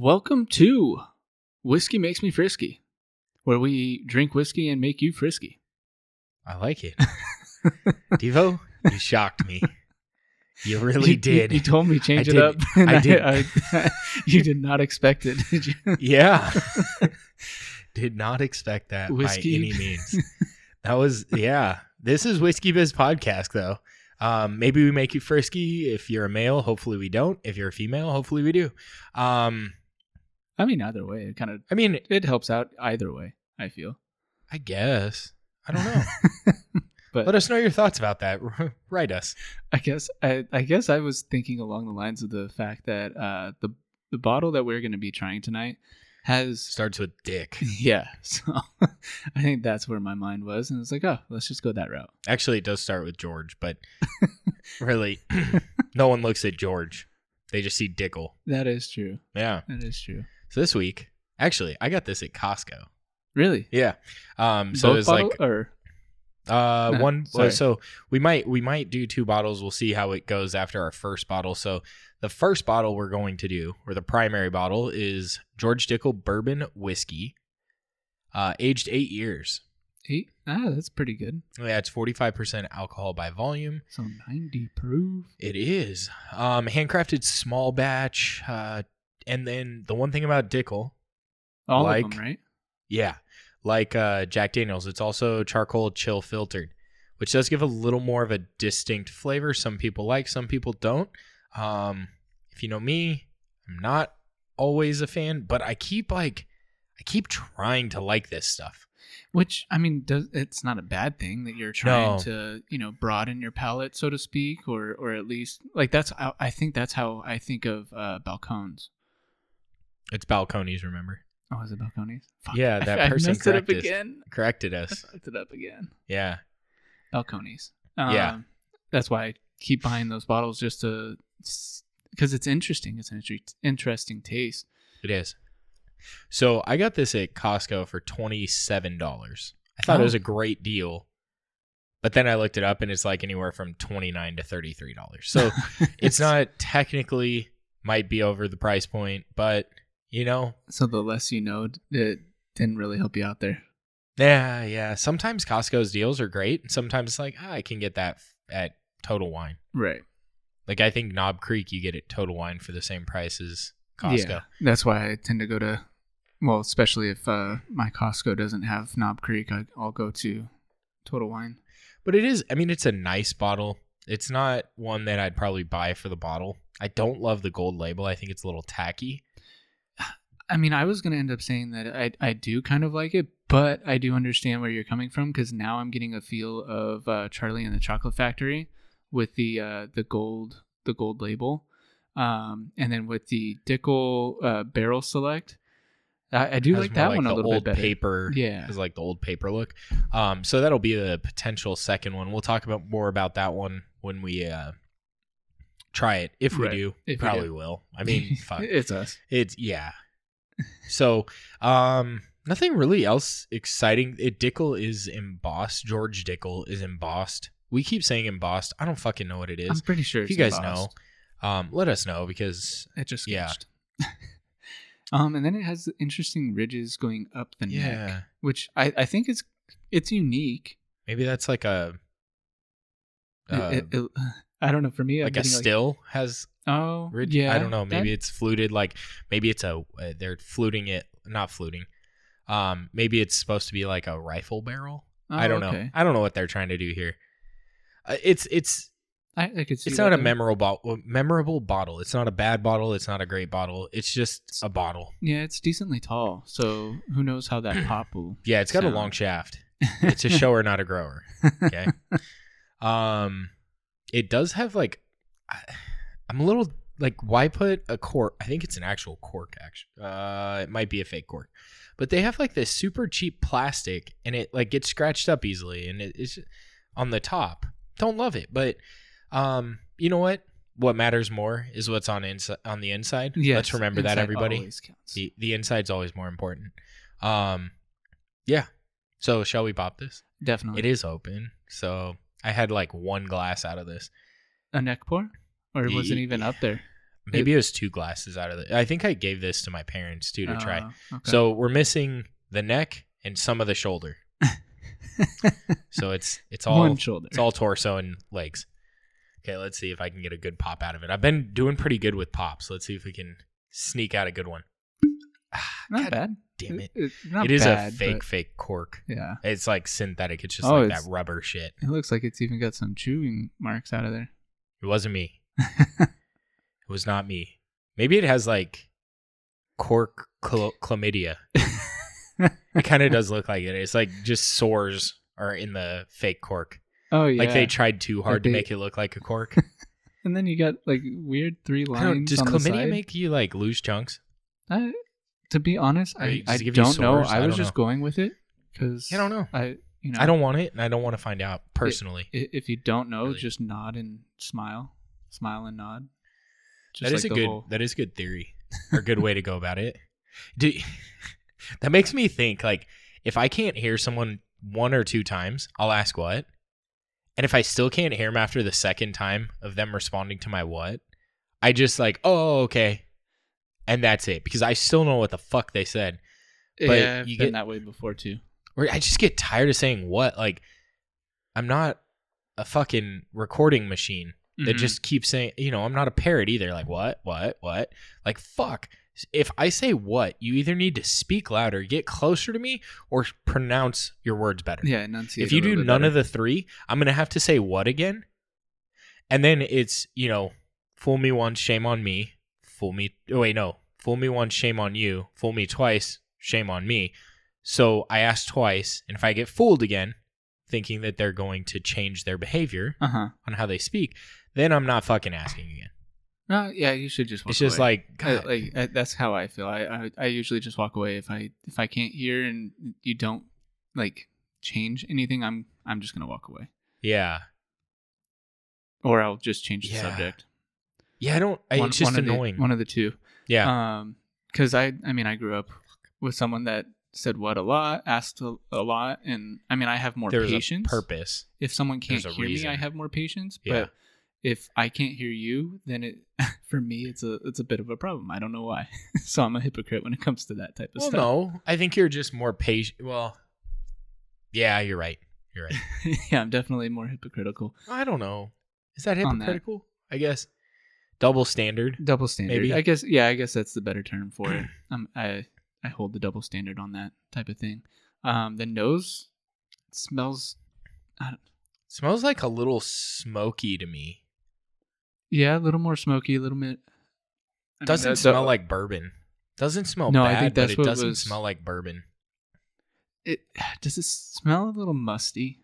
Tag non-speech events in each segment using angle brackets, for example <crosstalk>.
Welcome to Whiskey Makes Me Frisky, where we drink whiskey and make you frisky. I like it. <laughs> Devo, you shocked me. You really You- did. You, you told me change I it did. up. <laughs> and I did. I- <laughs> you did not expect it, did you? yeah. did not expect that Whiskey. by any means. That was yeah. This is Whiskey Biz podcast though. Um, maybe we make you frisky if you're a male. Hopefully we don't. If you're a female, hopefully we do. Um, I mean, either way, it kind of I mean, it helps out either way. I feel, I guess. I don't know. <laughs> but Let us know your thoughts about that. <laughs> Write us. I guess I, I guess I was thinking along the lines of the fact that uh, the the bottle that we're going to be trying tonight has Starts with dick. <laughs> yeah. So I think that's where my mind was, and it's like, oh, let's just go that route. Actually, it does start with George, but really, <clears throat> no one looks at George. They just see Dickel. That is true. Yeah. That is true. So this week, actually, I got this at Costco. Really? Yeah. Um. So Both it's like or uh No, one. sorry. So we might we might do two bottles. We'll see how it goes after our first bottle. So the first bottle we're going to do, or the primary bottle, is George Dickel Bourbon Whiskey, uh, aged eight years. eight? Ah, that's pretty good. Yeah, it's forty five percent alcohol by volume. So ninety proof. It is. Um, handcrafted small batch. Uh, and then the one thing about Dickel, All Like- of them, right? yeah, like uh, Jack Daniels, it's also charcoal chill filtered, which does give a little more of a distinct flavor. Some people like, some people don't. Um, if you know me, I'm not always a fan, but I keep like, I keep trying to like this stuff. Which I mean, does it's not a bad thing that you're trying No. to you know broaden your palate, so to speak, or or at least like that's I I think that's how I think of uh, balcones. It's balconies, remember? Oh, is it balconies? Fuck. Yeah, <laughs> that I person messed it up corrected us. again. Corrected us. fucked it up again. Yeah. Balconies. Um, Yeah. That's why I keep buying those bottles just to because it's interesting. It's an interesting taste. It is. So I got this at Costco for twenty seven dollars. I thought it was Oh. a great deal, but then I looked it up and it's like anywhere from twenty nine to thirty three dollars. So <laughs> it's not technically might be over the price point, but you know, So the less you know, it didn't really help you out there. yeah, yeah. Sometimes Costco's deals are great, sometimes it's like ah, I can get that at Total Wine. Right. Like I think Knob Creek, you get it Total Wine for the same price as Costco. Yeah, that's why I tend to go to, well, especially if uh, my Costco doesn't have Knob Creek, I, I'll go to Total Wine. But it is, I mean, it's a nice bottle. It's not one that I'd probably buy for the bottle. I don't love the gold label. I think it's a little tacky. I mean, I was going to end up saying that I, I do kind of like it, but I do understand where you're coming from because now I'm getting a feel of uh, Charlie and the Chocolate Factory with the uh, the gold the gold label, um, and then with the Dickel uh, Barrel Select. I, I do like that one a little old bit better. paper. Yeah. Has like the old paper look. Um, so that'll be the potential second one. We'll talk about more about that one when we uh try it. If we Right. do, If we probably do. will. I mean, <laughs> fuck. it's us. It's yeah. So, um, nothing really else exciting. It Dickel is embossed. George Dickel is embossed. We keep saying embossed. I don't fucking know what it is. I'm pretty sure if it's you guys embossed. know, um, let us know because It just Yeah. sketched. <laughs> um, and then it has interesting ridges going up the yeah, neck, which I, I think is it's unique. maybe that's like a uh, it- it- <sighs> I don't know. For me, I'm like a still has oh, ridge. yeah. I don't know. Maybe that- it's fluted. Like maybe it's a uh, they're fluting it, not fluting. Um, maybe it's supposed to be like a rifle barrel. I oh, don't know. I don't know what they're trying to do here. Uh, it's it's I, I could see it's not a memorable bo- memorable bottle. It's not a bad bottle. It's not a great bottle. It's just a bottle. Yeah, it's decently tall, so who knows how that <clears throat> pop will. Yeah, it's got a long shaft. <laughs> It's a shower, not a grower. Okay. <laughs> Um, it does have like, I, I'm a little like, why put a cork? I think it's an actual cork. Actually, uh, it might be a fake cork, but they have like this super cheap plastic, and it like gets scratched up easily, and it, it's on the top. Don't love it, but um, you know what? What matters more is what's on inside on the inside. Yes, Let's remember that, everybody. The the inside's always more important. Um, yeah. So shall we pop this? Definitely. It is open, so I had like one glass out of this. a neck pour, or it wasn't even up there? <sighs> maybe it, was two glasses out of it. I think I gave this to my parents too to uh, try. Okay. So we're missing the neck and some of the shoulder. <laughs> so it's it's all one shoulder. It's all torso and legs. Okay, let's see if I can get a good pop out of it. I've been doing pretty good with pops. Let's see if we can sneak out a good one. <sighs> Not God bad. Damn it! It, not it is bad, a fake, fake cork. Yeah. It's like synthetic. It's just Oh, like it's- that rubber shit. It looks like it's even got some chewing marks out of there. It wasn't me. It was not me. Maybe it has like cork chla- chlamydia. It kind of <laughs> does look like it. It's like just sores are in the fake cork. oh yeah. Like they tried too hard to they- make it look like a cork. <laughs> and then you got like weird three lines does chlamydia make you like lose chunks? I, to be honest, I, I it give you don't know. I I was just know. going with it because I don't know. I you know I don't want it, and I don't want to find out personally. If you don't know, Really. just nod and smile, smile and nod. that is like a good. whole- That is good theory or a good way to go about it. Do, <laughs> that makes me think like if I can't hear someone one or two times, I'll ask what, and if I still can't hear them after the second time of them responding to my what, I just like oh, oh okay, and that's it because I still know what the fuck they said. but yeah, I've you been get- that way before too. Or I just get tired of saying what. Like I'm not a fucking recording machine. That Mhm. just keeps saying, you know, I'm not a parrot either. Like, what, what, what? Like, fuck. If I say what, you either need to speak louder, get closer to me, or pronounce your words better. yeah, enunciate. if you do none better. of the three, I'm going to have to say what again? And then it's, you know, fool me once, shame on me. Fool me. Oh, wait, no. Fool me once, shame on you. Fool me twice, shame on me. So I ask twice, and if I get fooled again, thinking that they're going to change their behavior, uh huh. on how they speak, then I'm not fucking asking again. No, yeah, you should just. Walk it's just away. like, I- like I, that's how I feel. I, I I usually just walk away if I if I can't hear and you don't like change anything. I'm I'm just gonna walk away, yeah, or I'll just change the Yeah. subject. yeah. I don't. I, One- it's just one of the- annoying. one of the two. yeah, Um, because I I mean I grew up with someone that said what a lot, asked a, a lot, and I mean I have more there's patience. a purpose. If someone can't hear me, I have more patience. Yeah. But if I can't hear you, then it <laughs> for me it's a it's a bit of a problem. I don't know why. <laughs> so I'm a hypocrite when it comes to that type of Well, stuff. no, I think you're just more patient. Well, yeah, you're right. You're right. <laughs> yeah, I'm definitely more hypocritical. I don't know. Is that On that. hypocritical? I guess double standard. Double standard. Maybe. I guess yeah, I guess that's the better term for it. <clears throat> Um I I hold the double standard on that type of thing. Um the nose smells I don't, Smells like a little smoky to me. Yeah, a little more smoky, a little bit I mean, Doesn't smell like bourbon. Doesn't smell No, I bad, think but that's it doesn't was- smell like bourbon. it <sighs> does it smell a little musty?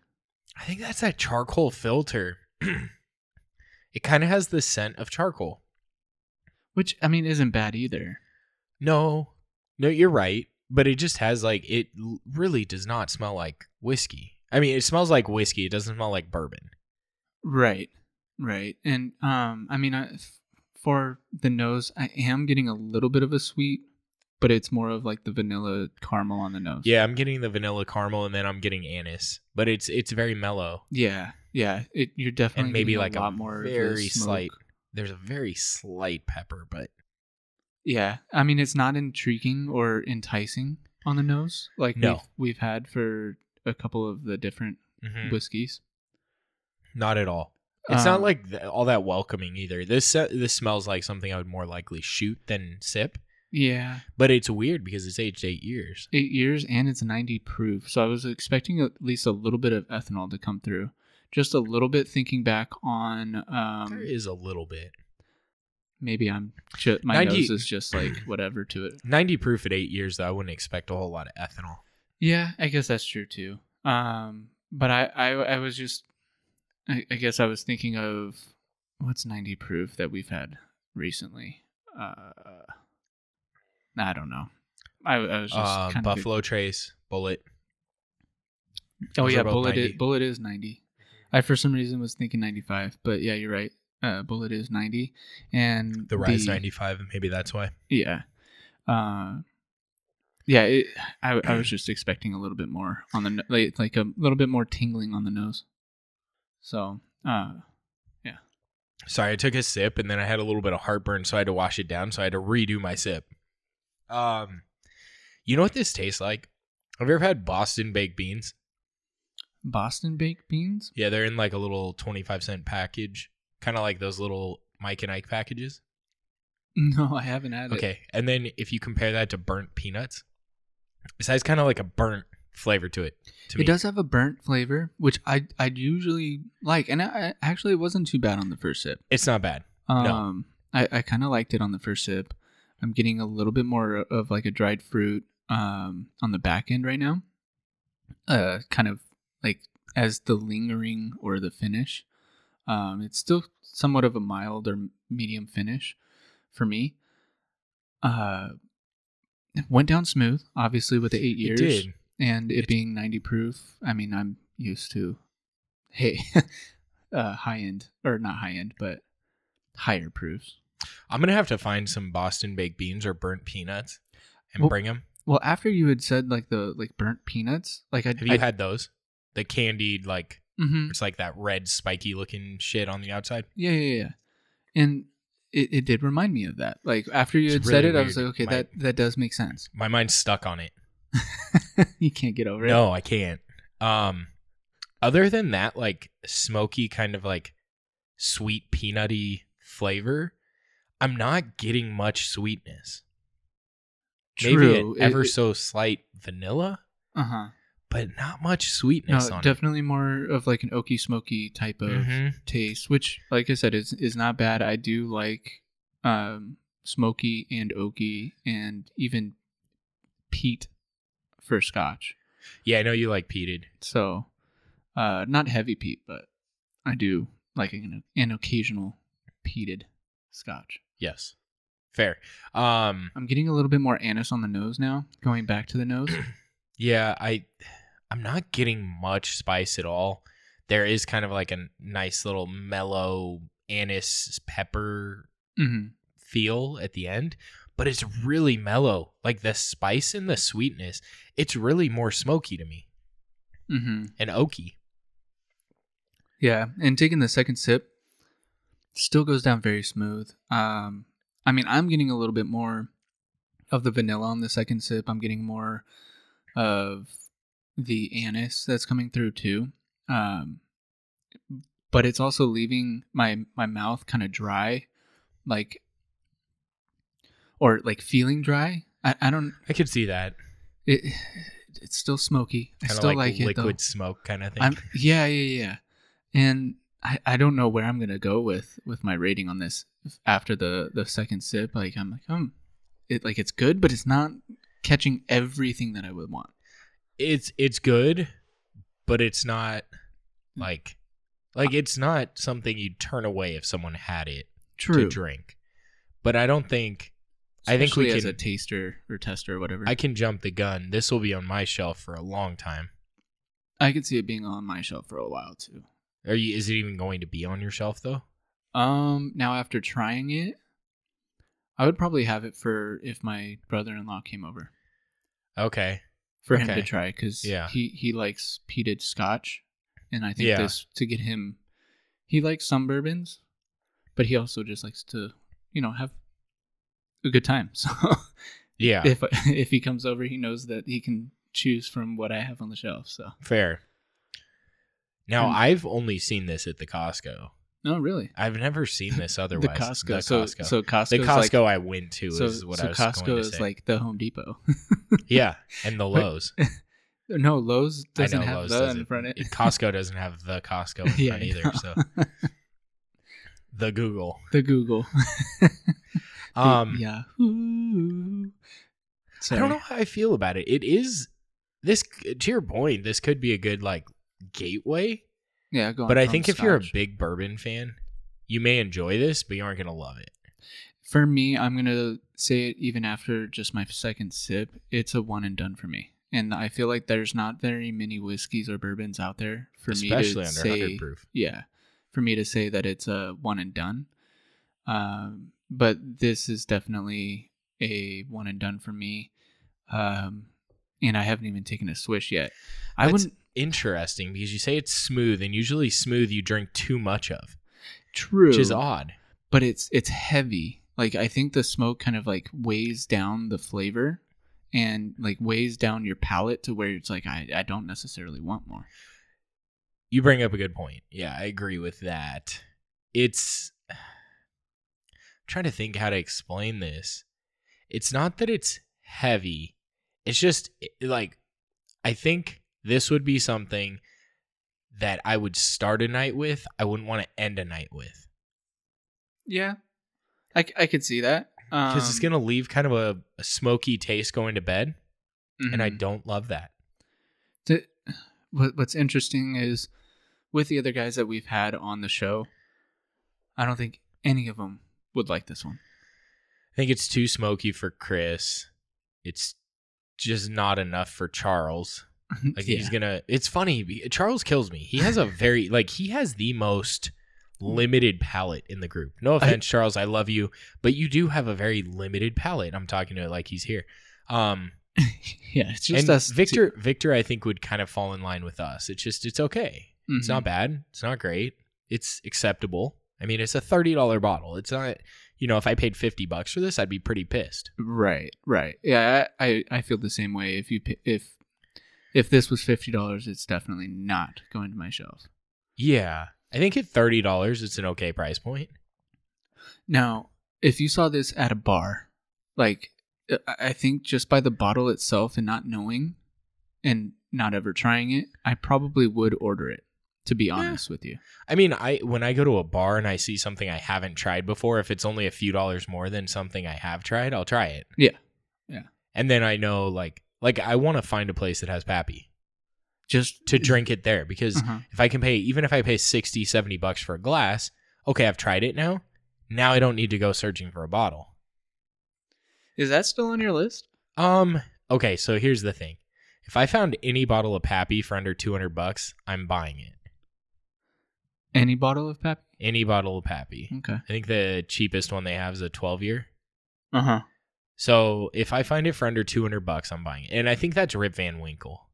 I think that's that charcoal filter. <clears throat> it kind of has the scent of charcoal. Which I mean isn't bad either. No, no, you're right. But it just has like it really does not smell like whiskey. I mean, it smells like whiskey. It doesn't smell like bourbon. Right. Right. And um I mean I, for the nose I am getting a little bit of a sweet, but it's more of like the vanilla caramel on the nose. Yeah, I'm getting the vanilla caramel, and then I'm getting anise. But it's it's very mellow. Yeah. Yeah. It you're definitely And maybe like a a lot more very slight- There's a very slight pepper, but Yeah. I mean it's not intriguing or enticing on the nose like No. we've, we've had for a couple of the different mhm, whiskeys. not at all. It's not Um, like th- all that welcoming either. This uh, this smells like something I would more likely shoot than sip. Yeah. But it's weird because it's aged eight years. eight years and it's 90 proof so i was expecting at least a little bit of ethanol to come through just a little bit thinking back on there um is a little bit. maybe i'm ju- my 90 nose is just like <clears throat> whatever to it 90 proof at eight years, though, I wouldn't expect a whole lot of ethanol. yeah i guess that's true too um but i i, I was just I, I guess i was thinking of what's 90 proof that we've had recently uh i don't know i, I was just Uh, Buffalo Trace, Bulleit. Oh Those yeah, Bulleit 90. is, Bulleit is ninety. I for some reason was thinking ninety five, but yeah, you're right. Uh, Bulleit is ninety, and The Rise 95, and maybe that's why. Yeah, uh, yeah. It, I I was just expecting a little bit more on the like like a little bit more tingling on the nose. So uh, yeah. Sorry, I took a sip and then I had a little bit of heartburn, so I had to wash it down. So I had to redo my sip. Um, you know what this tastes like? Have you ever had Boston baked beans? Boston baked beans. Yeah, they're in like a little twenty-five cent package, kind of like those little Mike and Ike packages. <laughs> No, I haven't had it. Okay, and then if you compare that to burnt peanuts, it has kind of like a burnt flavor to it. To It me. does have a burnt flavor, which I I usually like, and I, I actually it wasn't too bad on the first sip. It's not bad. Um, I I kind of liked it on the first sip. I'm getting a little bit more of like a dried fruit um on the back end right now. Uh, kind of like as the lingering or the finish. Um, it's still somewhat of a mild or medium finish for me. Uh, went down smooth, obviously with the eight years It did. And it being 90 proof i mean i'm used to hey <laughs> uh high end or not high end but higher proofs I'm gonna have to find some Boston baked beans or burnt peanuts and Well, bring them. well after you had said like the like burnt peanuts like i Have you had those? The candied like hmm it's like that red spiky looking shit on the outside. yeah yeah yeah and it, it did remind me of that like after you It's had said really it i was like okay My- that that does make sense My mind's stuck on it. <laughs> you can't get over it No, I can't. Um, other than that, like smoky kind of like sweet peanutty flavor, I'm not getting much sweetness. Maybe true an ever so slight vanilla, uh-huh but not much no sweetness on definitely more of like an oaky smoky type it. of Mhm. taste, which, like I said, is is not bad. I do like um, smoky and oaky, and even peat for Scotch. Yeah, I know you like peated. So, uh, not heavy peat, but I do like an, an occasional peated Scotch. Yes, fair. Um, I'm getting a little bit more anise on the nose now. Going back to the nose, <clears throat> yeah, I, I'm not getting much spice at all. There is kind of like a nice little mellow anise pepper hmm feel at the end, but it's really mellow. Like the spice and the sweetness, it's really more smoky to me hmm and oaky. Yeah, and taking the second sip still goes down very smooth. Um, I mean, I'm getting a little bit more of the vanilla on the second sip. I'm getting more of the anise that's coming through too. Um, but it's also leaving my my mouth kind of dry, like or like feeling dry. I, I don't. I could see that It it's still smoky. I kind of still like, like, it though. liquid smoke kind of thing. I'm yeah, yeah, yeah. And I, I don't know where I'm gonna go with with my rating on this after the the second sip. Like I'm like, um, it like it's good, but it's not catching everything that I would want. it's it's good, but it's not like like it's not something you'd turn away if someone had it True. to drink. But I don't think I think we as can- a taster or tester or whatever. I I, can jump the gun. This will be on my shelf for a long time. I could see it being on my shelf for a while too. Are you? Is it even going to be on your shelf though? Um, now after trying it, I would probably have it for if my brother-in-law came over Okay. for him Okay. to try because Yeah. he he likes peated Scotch, and I think Yeah. this to get him, he likes some bourbons, but he also just likes to you know have a good time. <laughs> So Yeah. if if he comes over, he knows that he can choose from what I have on the shelf. So fair. Now. I've only seen this at the Costco. no, really, I've never seen this <laughs> the otherwise. Costco. The so Costco. so Costco. the Costco like, I went to so, is what so I was Costco going to is say. like the Home Depot. <laughs> yeah, and the Lowe's. no, Lowe's doesn't know have Lowe's the in doesn't. front of it. Costco doesn't have the Costco in Yeah, front either. So the Google. the Google. Um, Yahoo. I don't know how I feel about it. It is this to your point. This could be a good like gateway, Yeah, but I think if you're a big bourbon fan, you may enjoy this, but you aren't gonna love it. for me, I'm gonna say it even after just my second sip. It's a one and done for me, and I feel like there's not very many whiskeys or bourbons out there for Especially me under to say. proof. Yeah, for me to say that it's a one and done. Um, but this is definitely a one and done for me. Um, and I haven't even taken a swish yet. I That's wouldn't. interesting because you say it's smooth, and usually smooth you drink too much of. True. which is odd. but it's it's heavy. Like I think the smoke kind of like weighs down the flavor and like weighs down your palate to where it's like I, I don't necessarily want more. You bring up a good point. Yeah, I agree with that. It's trying to think how to explain this. It's not that it's heavy. It's just like I think this would be something that I would start a night with. I wouldn't want to end a night with Yeah. I, I could see that. because it's Um, gonna leave kind of a, a smoky taste going to bed, and I mhm. don't love that. The- what, what's interesting is with the other guys that we've had on the show, I don't think any of them would like this one. I think it's too smoky for Chris. It's just not enough for Charles. <laughs> Like he's gonna. It's funny. Charles kills me. He has a <laughs> very like he has the most limited palate in the group. No offense, Charles. I love you, but you do have a very limited palate. I'm talking to it like he's here. Um, <laughs> yeah, it's just us. Victor. Victor, I think would kind of fall in line with us. It's just it's okay. It's Mhm. not bad. It's not great. It's acceptable. I mean, it's a thirty dollar bottle. It's not. You know, if I paid fifty bucks for this, I'd be pretty pissed. Right, right. Yeah, I, I, I feel the same way. If you if if this was fifty dollars, it's definitely not going to my shelf. Yeah, I think at thirty dollars, it's an okay price point. Now, if you saw this at a bar, like uh, I- I think just by the bottle itself and not knowing, and not ever trying it, I probably would order it. To be honest with you, I mean, I when I go to a bar and I see something I haven't tried before, if it's only a few dollars more than something I have tried, I'll try it. Yeah. Yeah. And then I know like like I want to find a place that has Pappy just to drink it there because Uh-huh. if I can pay even if I pay 60, 70 bucks for a glass, okay, I've tried it now. Now I don't need to go searching for a bottle. Is that still on your list? Um, okay, so here's the thing. If I found any bottle of Pappy for under 200 bucks, I'm buying it. Any bottle of Pappy? Any bottle of Pappy. Okay. I think the cheapest one they have is a 12 year. Uh huh. So if I find it for under 200 bucks, I'm buying it. And I think that's Rip Van Winkle,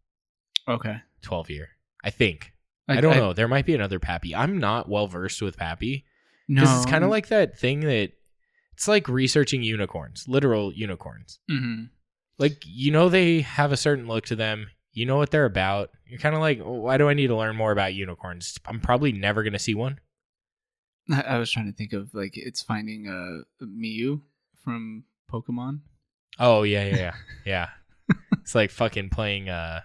Okay. 12 12 year. I think. I, don't know. There might be another Pappy. I'm not well versed with Pappy No, because it's kind of like that thing that it's like researching unicorns, literal unicorns. hmm Like you know they have a certain look to them. You know what they're about. You're kind of like, why do I need to learn more about unicorns? I'm probably never gonna see one. <laughs> I, was trying to think of like it's finding a uh, Mew from Pokemon. Oh yeah, yeah, yeah, <laughs> yeah. it's like fucking playing. Uh,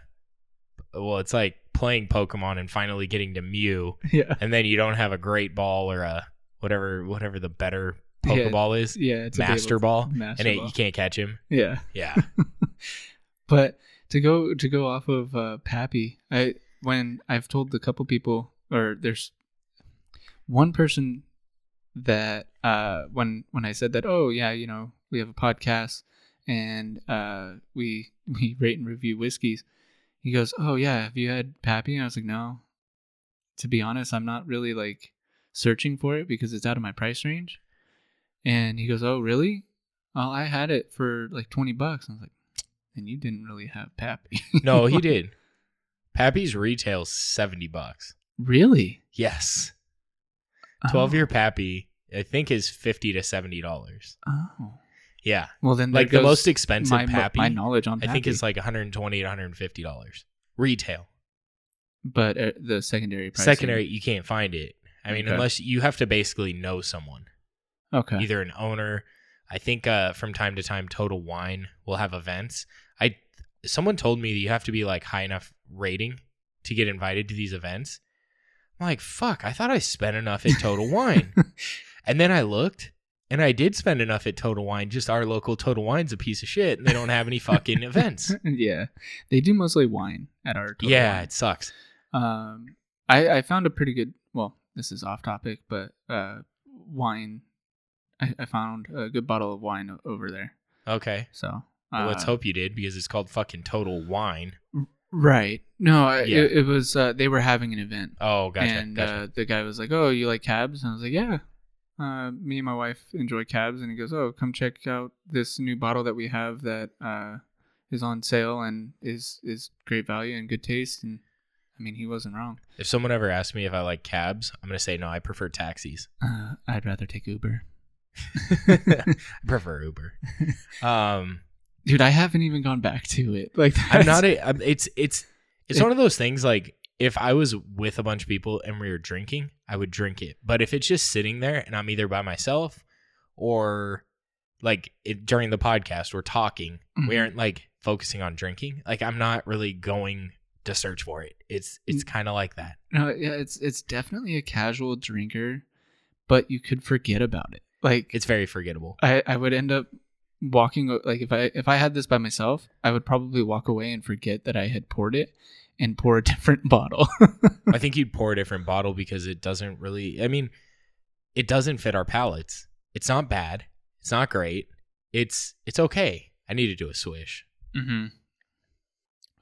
well, it's like playing Pokemon and finally getting to Mew, <laughs> Yeah. and then you don't have a Great Ball or a whatever, whatever the better Yeah, Pokeball is, Yeah. To be Master Ball, Master and it, Ball. you can't catch him. Yeah. Yeah. but to go to go off of uh, Pappy, I when I've told a couple people, or there's one person that uh, when when I said that, oh yeah, you know, we have a podcast and uh, we <laughs> we rate and review whiskeys. He goes, oh yeah, have you had Pappy? And I was like, no. To be honest, I'm not really like searching for it because it's out of my price range. And he goes, oh really? Well, I had it for like twenty bucks. I was like, and you didn't really have Pappy. <laughs> No, he did. Pappy's retails seventy bucks. really? Yes, Twelve year Pappy, I think is fifty to seventy dollars. Oh. Yeah, Well, then like the most expensive my, Pappy. my knowledge on I think Pappy. is like 120 to 150 dollars retail. but uh, the secondary price. Secondary, you can't find it. I mean, Okay. unless you have to basically know someone, Okay. either an owner. I think uh, from time to time, Total Wine will have events. Someone told me that you have to be like high enough rating to get invited to these events. I'm like, fuck! I thought I spent enough at Total <laughs> Wine, and then I looked, and I did spend enough at Total Wine. Just our local Total Wine's a piece of shit, and they don't have any fucking <laughs> events. yeah, they do mostly wine at our. Total Yeah, Wine. it sucks. Um, I I found a pretty good. Well, this is off topic, but uh, wine. I, I found a good bottle of wine o- over there. Okay. So Well, let's uh, hope you did because it's called fucking Total Wine. Right. No, I Yeah. it, it was. Uh, they were having an event, Oh, gotcha. and gotcha. uh, the guy was like, "Oh, you like cabs?" And I was like, "Yeah." Uh, me and my wife enjoy cabs, and he goes, "Oh, come check out this new bottle that we have that uh, is on sale and is is great value and good taste." And I mean, he wasn't wrong. If someone ever asks me if I like cabs, I'm gonna say no. I prefer taxis. Uh, I'd rather take Uber. <laughs> I prefer Uber. <laughs> Um, Dude, I haven't even gone back to it. Like, I'm not a. <laughs> I'm, it's it's it's It- one of those things. Like if I was with a bunch of people and we were drinking, I would drink it. But if it's just sitting there and I'm either by myself or like it, during the podcast we're talking, we Mhm. aren't like focusing on drinking. Like I'm not really going to search for it. It's it's Mm. kind of like that. No, yeah, it's it's definitely a casual drinker, but you could forget about it. Like, It's very forgettable. I I would end up walking like if I if I had this by myself, I would probably walk away and forget that I had poured it and pour a <laughs> different bottle. <laughs> I think you'd pour a different bottle because it doesn't really. I mean, it doesn't fit our palates. It's not bad. It's not great. It's it's okay. I need to do a swish. mm-hmm.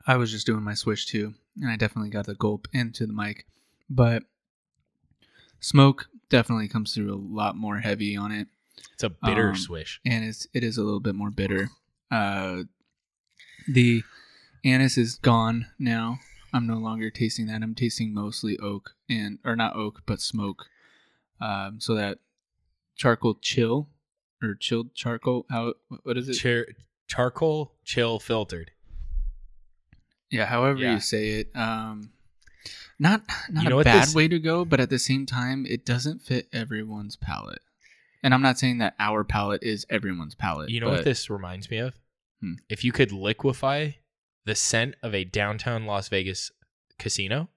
I was just doing my swish too, and I definitely got the gulp into the mic, but smoke definitely comes through a lot more heavy on it. It's a bitter Um, swish. and it's it is a little bit more bitter. Uh, the anise is gone now. I'm no longer tasting that. I'm tasting mostly oak and or not oak, but smoke. Um, so that charcoal chill or chilled charcoal. How what is it? Char- charcoal chill filtered. yeah, however Yeah. you say it. Um, not not You know a bad this- way to go, but at the same time, it doesn't fit everyone's palate. And I'm not saying that our palate is everyone's palate. You know but what this reminds me of? Hmm. If you could liquefy the scent of a downtown Las Vegas casino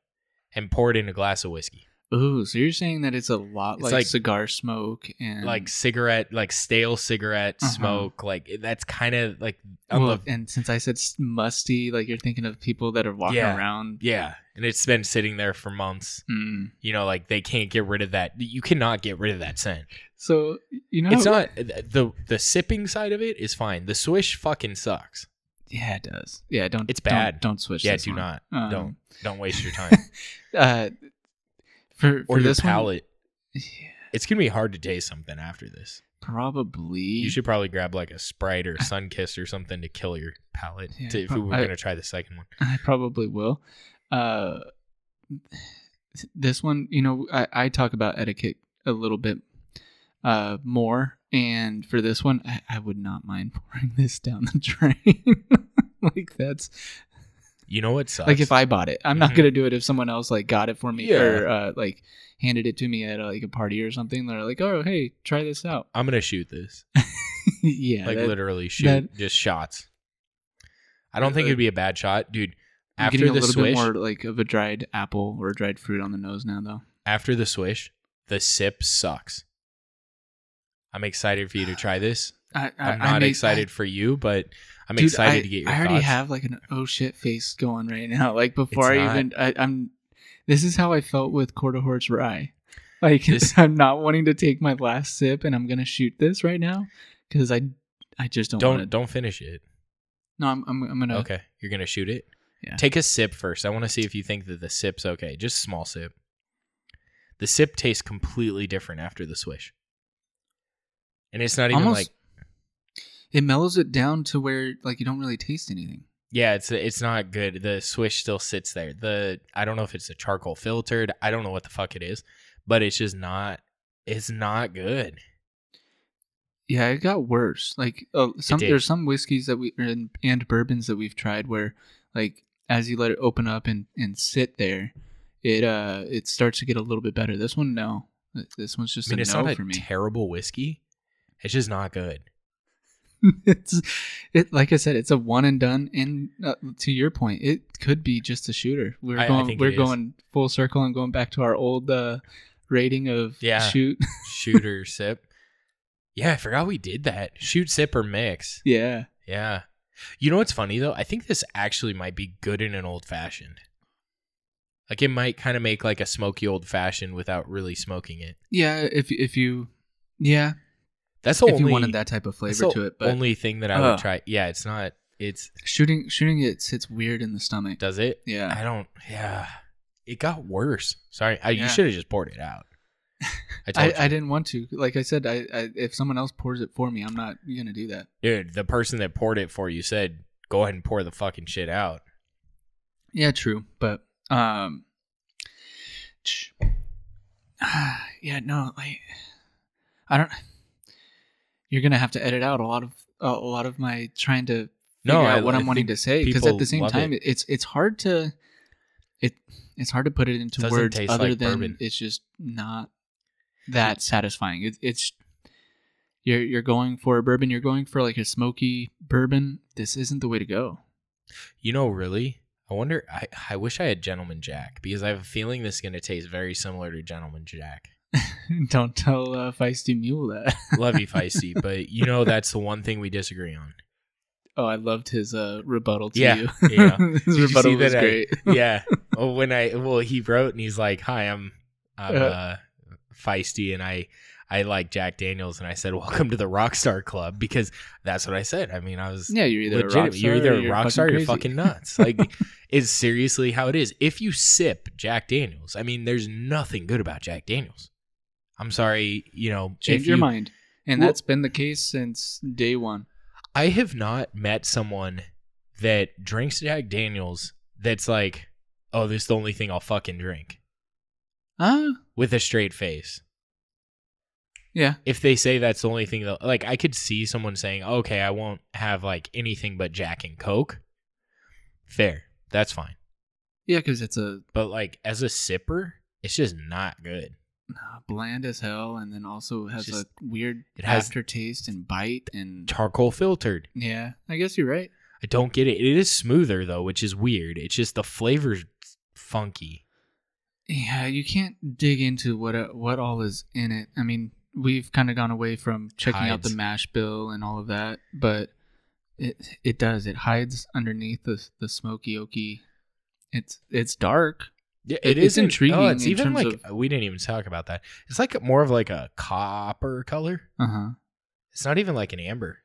and pour it in a glass of whiskey, Ooh, so you're saying that it's a lot It's like, like- cigar smoke and like cigarette, like stale cigarette Uh-huh. smoke, like that's kind of like on well, the and since I said s- musty, like you're thinking of people that are walking Yeah. around. yeah, and it's been sitting there for months. Mm. You know, like they can't get rid of that. You cannot get rid of that scent. So you know, It's not the the sipping side of it is fine. The swish fucking sucks. Yeah, it does. Yeah, don't. It's don't- bad. Don't, swish. Yeah, do one. not. Um, Don't don't waste your time. <laughs> Uh, for or for your this one, palate. yeah, It's gonna be hard to taste something after this. probably. You should probably grab like a Sprite or Sunkist or something to kill your palate. Yeah, to, if prob- we were I- gonna try the second one. <laughs> I probably will. Uh, this one, you know, I, I talk about etiquette a little bit uh, more, and for this one, I, I would not mind <laughs> pouring this down the drain. <laughs> like that's You know what sucks? like if I bought it, I'm not Mhm. gonna do it if someone else like got it for me Yeah. or uh, like handed it to me at like a party or something. They're like, oh hey, try this out. I'm gonna shoot this. <laughs> yeah, like that- literally shoot that- just shots. I don't think Uh, it'd be a bad shot, dude. I'm After the a little swish, more like of a dried apple or a dried fruit on the nose now, though. after the swish, the sip sucks. I'm excited for you to try this. I, I, I'm I not made- excited for you, but I'm Dude, excited I, to get your I already thoughts. have like an oh shit face going right now. <laughs> Like before It's I not- even I, I'm. This is how I felt with Quarter Horse Rye. <laughs> Like This- <laughs> I'm not wanting to take my last sip, and I'm gonna shoot this right now because I I just don't, don't want to. don't finish it. No, I'm I'm, I'm gonna. Okay, you're gonna shoot it. Yeah. Take a sip first. I want to see if you think that the sip's okay. Just a small sip. The sip tastes completely different after the swish, and it's not even Almost. like it mellows it down to where like you don't really taste anything. yeah, it's it's not good. The swish still sits there. The I don't know if it's a charcoal filtered. I don't know what the fuck it is, but it's just not. It's not good. Yeah, it got worse. Like uh, some there's some whiskeys that we and, and bourbons that we've tried where like as you let it open up and and sit there, it uh it starts to get a little bit better. This one no. This one's just I mean, a no for me. terrible whiskey. It's just not good. <laughs> it's it like I said, it's a one and done. And uh, to your point, it could be just a shooter. We're I- going we're going full circle and going back to our old uh rating of Yeah. shoot. <laughs> Shooter sip. Yeah, I forgot we did that. Shoot, sip, or mix. yeah. Yeah. You know what's funny though? I think this actually might be good in an old fashioned. Like it might kind of make like a smoky old fashioned without really smoking it. Yeah, if if you yeah, That's the if only you wanted that type of that's flavor the to it, but only thing that I would try. Yeah, it's not. It's shooting shooting it sits weird in the stomach. does it? Yeah. I don't. Yeah, it got worse. Sorry, I, you should have just poured it out. <laughs> I told I, you, I didn't want to. Like I said, I, I if someone else pours it for me, I'm not gonna do that. dude. The person that poured it for you said, "Go ahead and pour the fucking shit out." Yeah, true. But Um. <sighs> Yeah, no, like I don't. You're gonna have to edit out a lot of a lot of my trying to No, figure I- out what I I'm wanting to say because at the same time it. it's it's hard to it it's hard to put it into Doesn't words other like than bourbon. it's just not that satisfying. It, it's you're you're going for a bourbon. You're going for like a smoky bourbon. This isn't the way to go. You know, really, I wonder. I I wish I had Gentleman Jack because I have a feeling this is gonna taste very similar to Gentleman Jack. <laughs> Don't tell uh, Feisty Mule that. <laughs> Love you, feisty, but you know that's the one thing we disagree on. oh, I loved his uh, rebuttal to Yeah, you. yeah. <laughs> his Did you rebuttal see was that I- great. yeah. Well, when I well, he wrote and he's like, "Hi, I'm I'm Uh. uh, feisty, and I I like Jack Daniels." And I said, "Welcome to the Rockstar Club," because that's what I said. I mean, I was yeah, you're either a legit. rock star You're either a you're rock fucking star, or you're fucking nuts. Like, is seriously how it is. If you sip Jack Daniels, I mean, there's nothing good about Jack Daniels. I'm sorry, you know, Change your you- mind, and Well- that's been the case since day one. I have not met someone that drinks Jack Daniels that's like, oh, this is the only thing I'll fucking drink Ah, with a straight face. yeah, If they say that's the only thing, that, like, I could see someone saying, okay, I won't have like anything but Jack and Coke. Fair. That's fine. yeah, because it's a But like, as a sipper, it's just not good. Bland as hell, and then also has Just- a weird it has- aftertaste and bite, and Charcoal filtered. yeah, I guess you're right. I don't get it. It is smoother though, which is weird. It's just the flavor's funky. Yeah, you can't dig into what uh, what all is in it. I mean, we've kind of gone away from checking out the mash bill and all of that, but it it does. It hides underneath the the smoky oaky. It's it's dark. Yeah, It- it is in- intriguing Oh, it's even like we didn't even talk about that. It's like more of like a copper color. Uh huh. It's not even like an amber.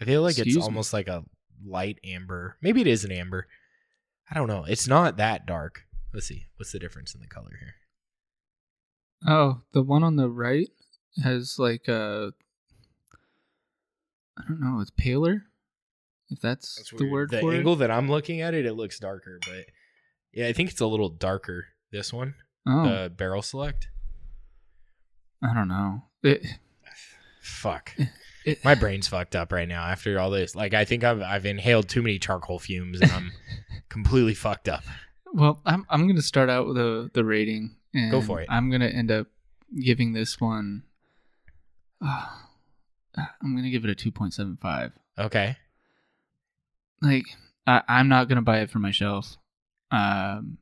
I feel like Excuse it's me. almost like a light amber. Maybe it is an amber. I don't know. It's not that dark. Let's see. What's the difference in the color here? Oh, the one on the right has like a. I don't know. It's paler. If that's, the word the for angle that I'm looking at it, it looks darker, but yeah, I think it's a little darker. This one. Oh, the barrel select. I don't know. It, Fuck. it, My brain's fucked up right now after all this. Like I think I've I've inhaled too many charcoal fumes and I'm <laughs> completely fucked up. Well, I'm I'm gonna start out with the the rating. And Go for it. I'm gonna end up giving this one. Uh, I'm gonna give it a two point seven five. Okay. Like I, I'm not gonna buy it for my shelf. Um,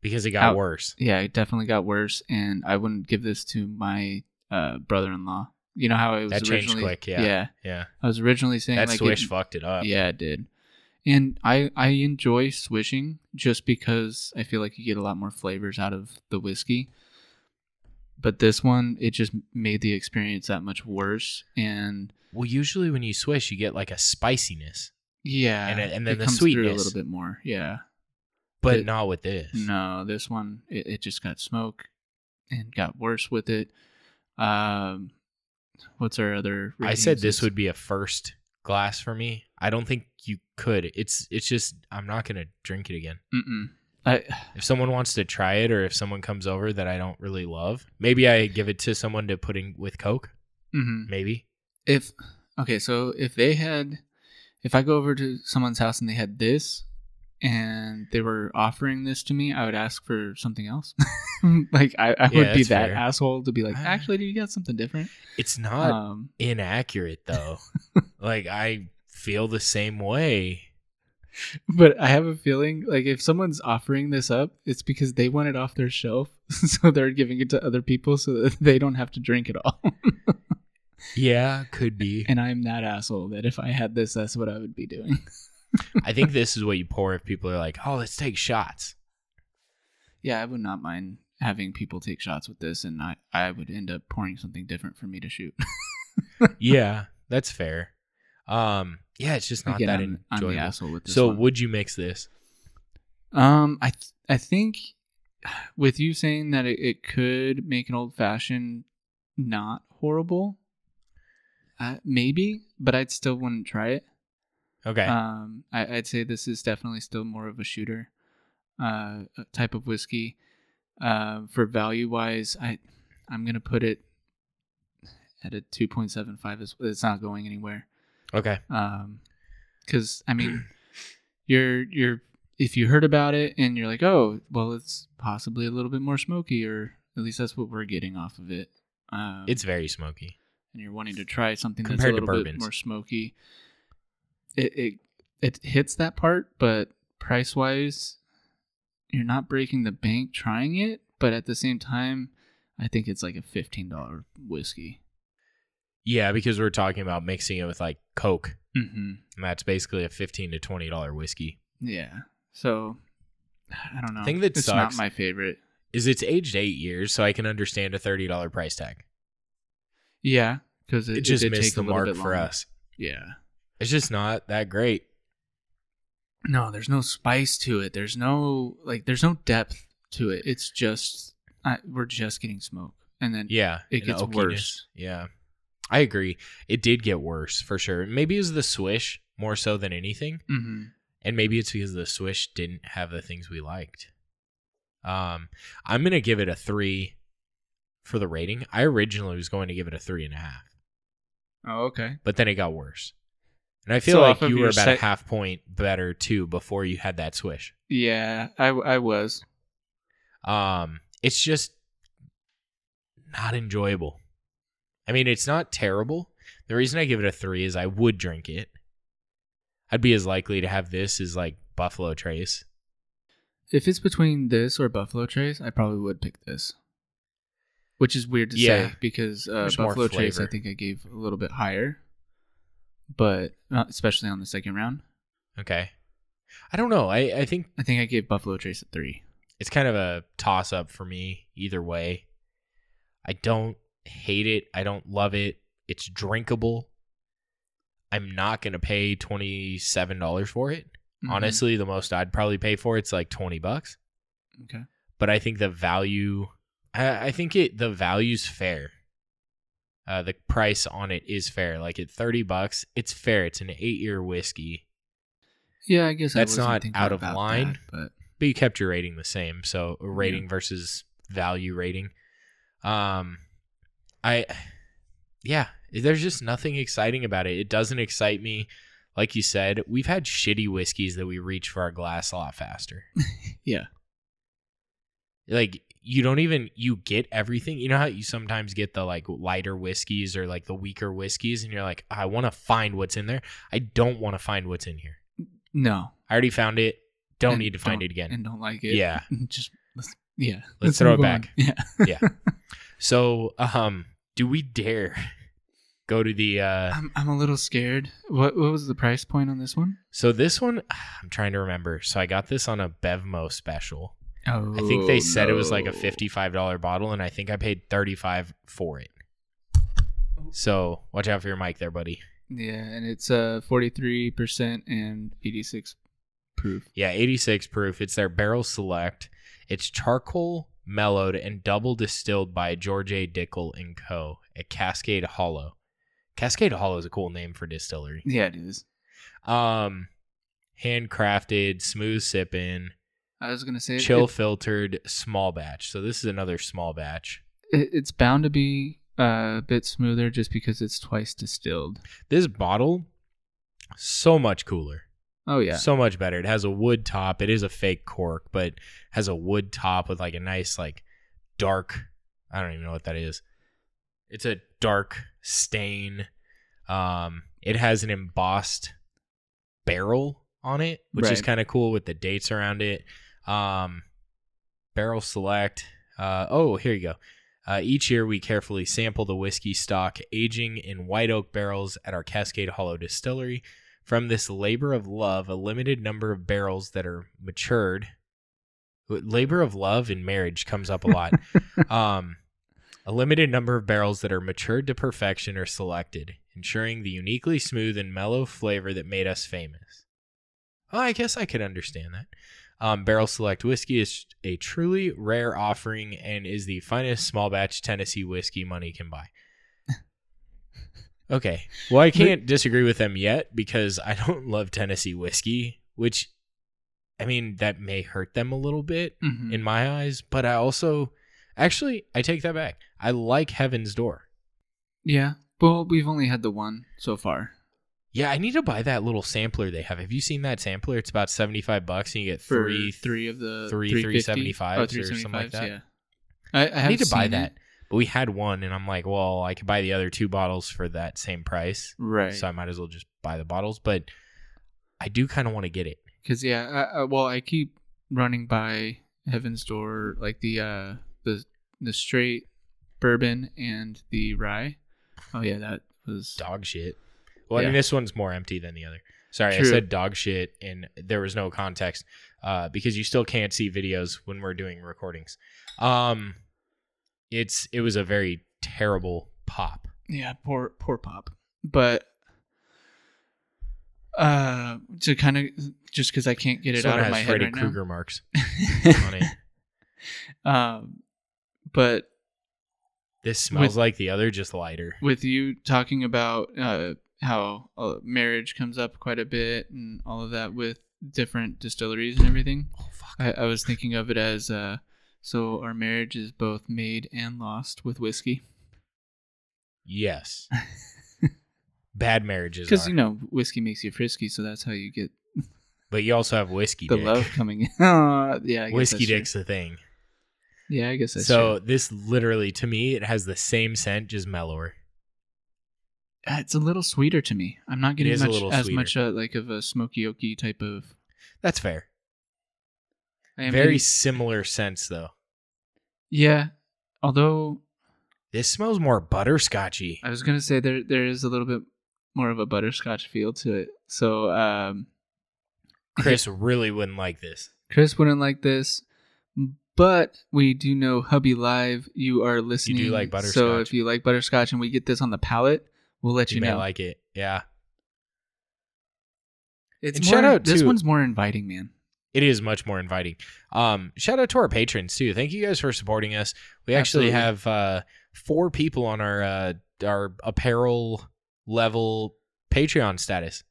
Because it got Out. worse. yeah, it definitely got worse, and I wouldn't give this to my uh, brother-in-law. You know how it was That changed quick, yeah. yeah. Yeah. I was originally saying That like swish it, fucked it up. Yeah, it did. And I I enjoy swishing just because I feel like you get a lot more flavors out of the whiskey. But this one, it just made the experience that much worse. And Well, usually when you swish, you get like a spiciness, yeah, And and then the through a little bit more. Yeah. But not with this. No, this one it, it just got smoke and got worse with it. Um, what's our other? I said this It's- would be a first glass for me. I don't think you could. It's it's just I'm not gonna drink it again. Mm-mm. I <sighs> If someone wants to try it, or if someone comes over that I don't really love, maybe I give it to someone to put in with Coke. mhm. Maybe. if okay, so if they had, if I go over to someone's house and they had this, and they were offering this to me, I would ask for something else. <laughs> like I, I Yeah, would be that fair. asshole to be like, Ah. actually, do you got something different? It's not Um, inaccurate though. <laughs> like I feel the same way. but I have a feeling like if someone's offering this up, it's because they want it off their shelf, <laughs> so they're giving it to other people so that they don't have to drink it all. Yeah, could be. and I'm that asshole that if I had this, that's what I would be doing. I think this is what you pour if people are like, "Oh, let's take shots." Yeah, I would not mind having people take shots with this, and I, I would end up pouring something different for me to shoot. <laughs> yeah, that's fair. Um, yeah, it's just not Again, that I'm, I'm enjoyable. the asshole with this. so, one. would you mix this? um, I th- I think with you saying that it, it could make an old fashioned not horrible, uh, maybe, but I'd still wouldn't try it. Okay. Um, I, I'd say this is definitely still more of a shooter. uh, type of whiskey. Uh, for value wise, I I'm gonna put it at a two point seven five. It's, it's not going anywhere. Okay. Um, because I mean, <clears throat> you're you're if you heard about it and you're like, oh, well, it's possibly a little bit more smoky, or at least that's what we're getting off of it. Um, It's very smoky. and you're wanting to try something that's a Compared to little bit more smoky. It it it hits that part, but price wise, you're not breaking the bank trying it. But at the same time, I think it's like a fifteen dollar whiskey. Yeah, because we're talking about mixing it with like Coke, Mm-hmm. and that's basically a fifteen to twenty dollar whiskey. Yeah. So I don't know. Thing that it's sucks- not my favorite. Is it's aged eight years, so I can understand a thirty dollar price tag. Yeah, because It, it, just did missed the mark for us. Yeah. It's just not that great. No, there's no spice to it. There's no like. There's no depth to it. It's just I, we're just getting smoke, and then Yeah, It gets oakiness. worse. Yeah, I agree. It did get worse for sure. Maybe it was the swish more so than anything, Mhm. and maybe it's because the swish didn't have the things we liked. Um, I'm gonna give it a three for the rating. I originally was going to give it a three and a half, Oh, okay. but then it got worse. And I feel So like you were your about a half point better too before you had that swish. Yeah, I I was. Um, it's just not enjoyable. I mean, it's not terrible. The reason I give it a three is I would drink it. I'd be as likely to have this as like Buffalo Trace. If it's between this or Buffalo Trace, I probably would pick this. Which is weird to Yeah. say because uh, Buffalo Trace, I think I gave a little bit higher, but uh, especially on the second round, Okay. I don't know. I, I think I think I gave Buffalo Trace a three. it's kind of a toss up for me either way. I don't hate it. I don't love it. It's drinkable. I'm not going to pay $27 for it. Mhm. Honestly, the most I'd probably pay for it's like 20 bucks. Okay. but I think the value, I, I think it the value's fair. Uh, the price on it is fair. Like at thirty bucks, it's fair. It's an eight year whiskey, Yeah, I guess That's wasn't out of line. that, but but you kept your rating the same. So rating versus value rating. Um, I, yeah, there's just nothing exciting about it. It doesn't excite me. Like you said, we've had shitty whiskeys that we reach for our glass a lot faster. <laughs> yeah, like you don't even you get everything you know how you sometimes get the like lighter whiskeys or like the weaker whiskeys and you're like i want to find what's in there i don't want to find what's in here no, i already found it don't And need to find it again and don't like it. Yeah. <laughs> just let's, yeah, Let's throw move it on. back. Yeah. <laughs> yeah, <laughs> so um do we dare go to the uh I'm I'm a little scared. What what was the price point on this one? so this one <sighs> i'm trying to remember so i got this on a bevmo special Oh, i think they said it was like a $55 bottle and i think i paid 35 for it so watch out for your mic there buddy Yeah, and it's uh 43 percent and 86 proof. Yeah, 86 proof. It's their barrel select. It's charcoal mellowed and double distilled by George A. Dickel and Co. at Cascade Hollow. Cascade Hollow is a cool name for distillery. Yeah, it is. Um, handcrafted, smooth sipping, I was gonna say chill It, filtered, small batch. So this is another small batch. it, it's bound to be uh, a bit smoother just because it's twice distilled. This bottle, so much cooler. Oh yeah, So much better. It has a wood top. It is a fake cork, but has a wood top with like a nice like dark I don't even know what that is. It's a dark stain. Um it has an embossed barrel on it, which is kind of cool with the dates around it. Um barrel select. Uh oh, here you go. Uh, each year, we carefully sample the whiskey stock aging in white oak barrels at our Cascade Hollow distillery. From this labor of love, a limited number of barrels that are matured. Labor of love in marriage comes up a lot. <laughs> um, a limited number of barrels that are matured to perfection are selected, ensuring the uniquely smooth and mellow flavor that made us famous. Oh, I guess I could understand that. Um, Barrel Select Whiskey is a truly rare offering and is the finest small batch Tennessee whiskey money can buy. <laughs> Okay. Well, I can't disagree with them yet because I don't love Tennessee whiskey, which I mean, that may hurt them a little bit Mhm. in my eyes, but I also actually I take that back. I like Heaven's Door. yeah. Well, we've only had the one so far. Yeah, I need to buy that little sampler they have. Have you seen that sampler? It's about seventy five bucks, and you get For three. three of the three 350? 375s oh, or something like that. Yeah. I, I, I need to buy that, it. but we had one, and I'm like, well, I could buy the other two bottles for that same price, Right. so I might as well just buy the bottles. But I do kind of want to get it. Because yeah, I, I, well, I keep running by Heaven's Door, like the uh the the straight bourbon and the rye. Oh yeah, that was Dog shit. Well, I mean, this one's more empty than the other. Sorry, I said dog shit, and there was no context uh, because you still can't see videos when we're doing recordings. Um, it's it was a very terrible pop. yeah, poor poor pop. But uh, to kind of just because I can't get it This one out of my Freddy head right Krueger marks now. <laughs> on it. um, but This smells With- like the other, just lighter. with you talking about uh, how uh, marriage comes up quite a bit and all of that with different distilleries and everything, Oh fuck! I, I was thinking of it as uh, so our marriage is both made and lost with whiskey Yes. <laughs> Bad marriages because you know whiskey makes you frisky, so that's how you get but you also have whiskey the dick. love coming in. Uh, <laughs> yeah, I guess whiskey true. dick's the thing. Yeah, I guess that's so true. this literally, to me, it has the same scent, just mellower. Uh, it's a little sweeter to me. I'm not getting is a much little as sweeter. much uh, like of a smoky oaky type of. That's fair. I am Very getting- similar scents though. yeah. Although This smells more butterscotchy. I was gonna say there there is a little bit more of a butterscotch feel to it. So um, Chris really wouldn't like this. Chris wouldn't like this, but we do know Hubby Live. You are listening. like So butterscotch. if you like butterscotch and we get this on the palate, we'll let You, you, may know. like it. Yeah. it's and more, shout out This to- one's more inviting, man. It is much more inviting. Um, shout out to our patrons too. Thank you guys for supporting us. We actually have uh, four people on our uh, our apparel level Patreon status.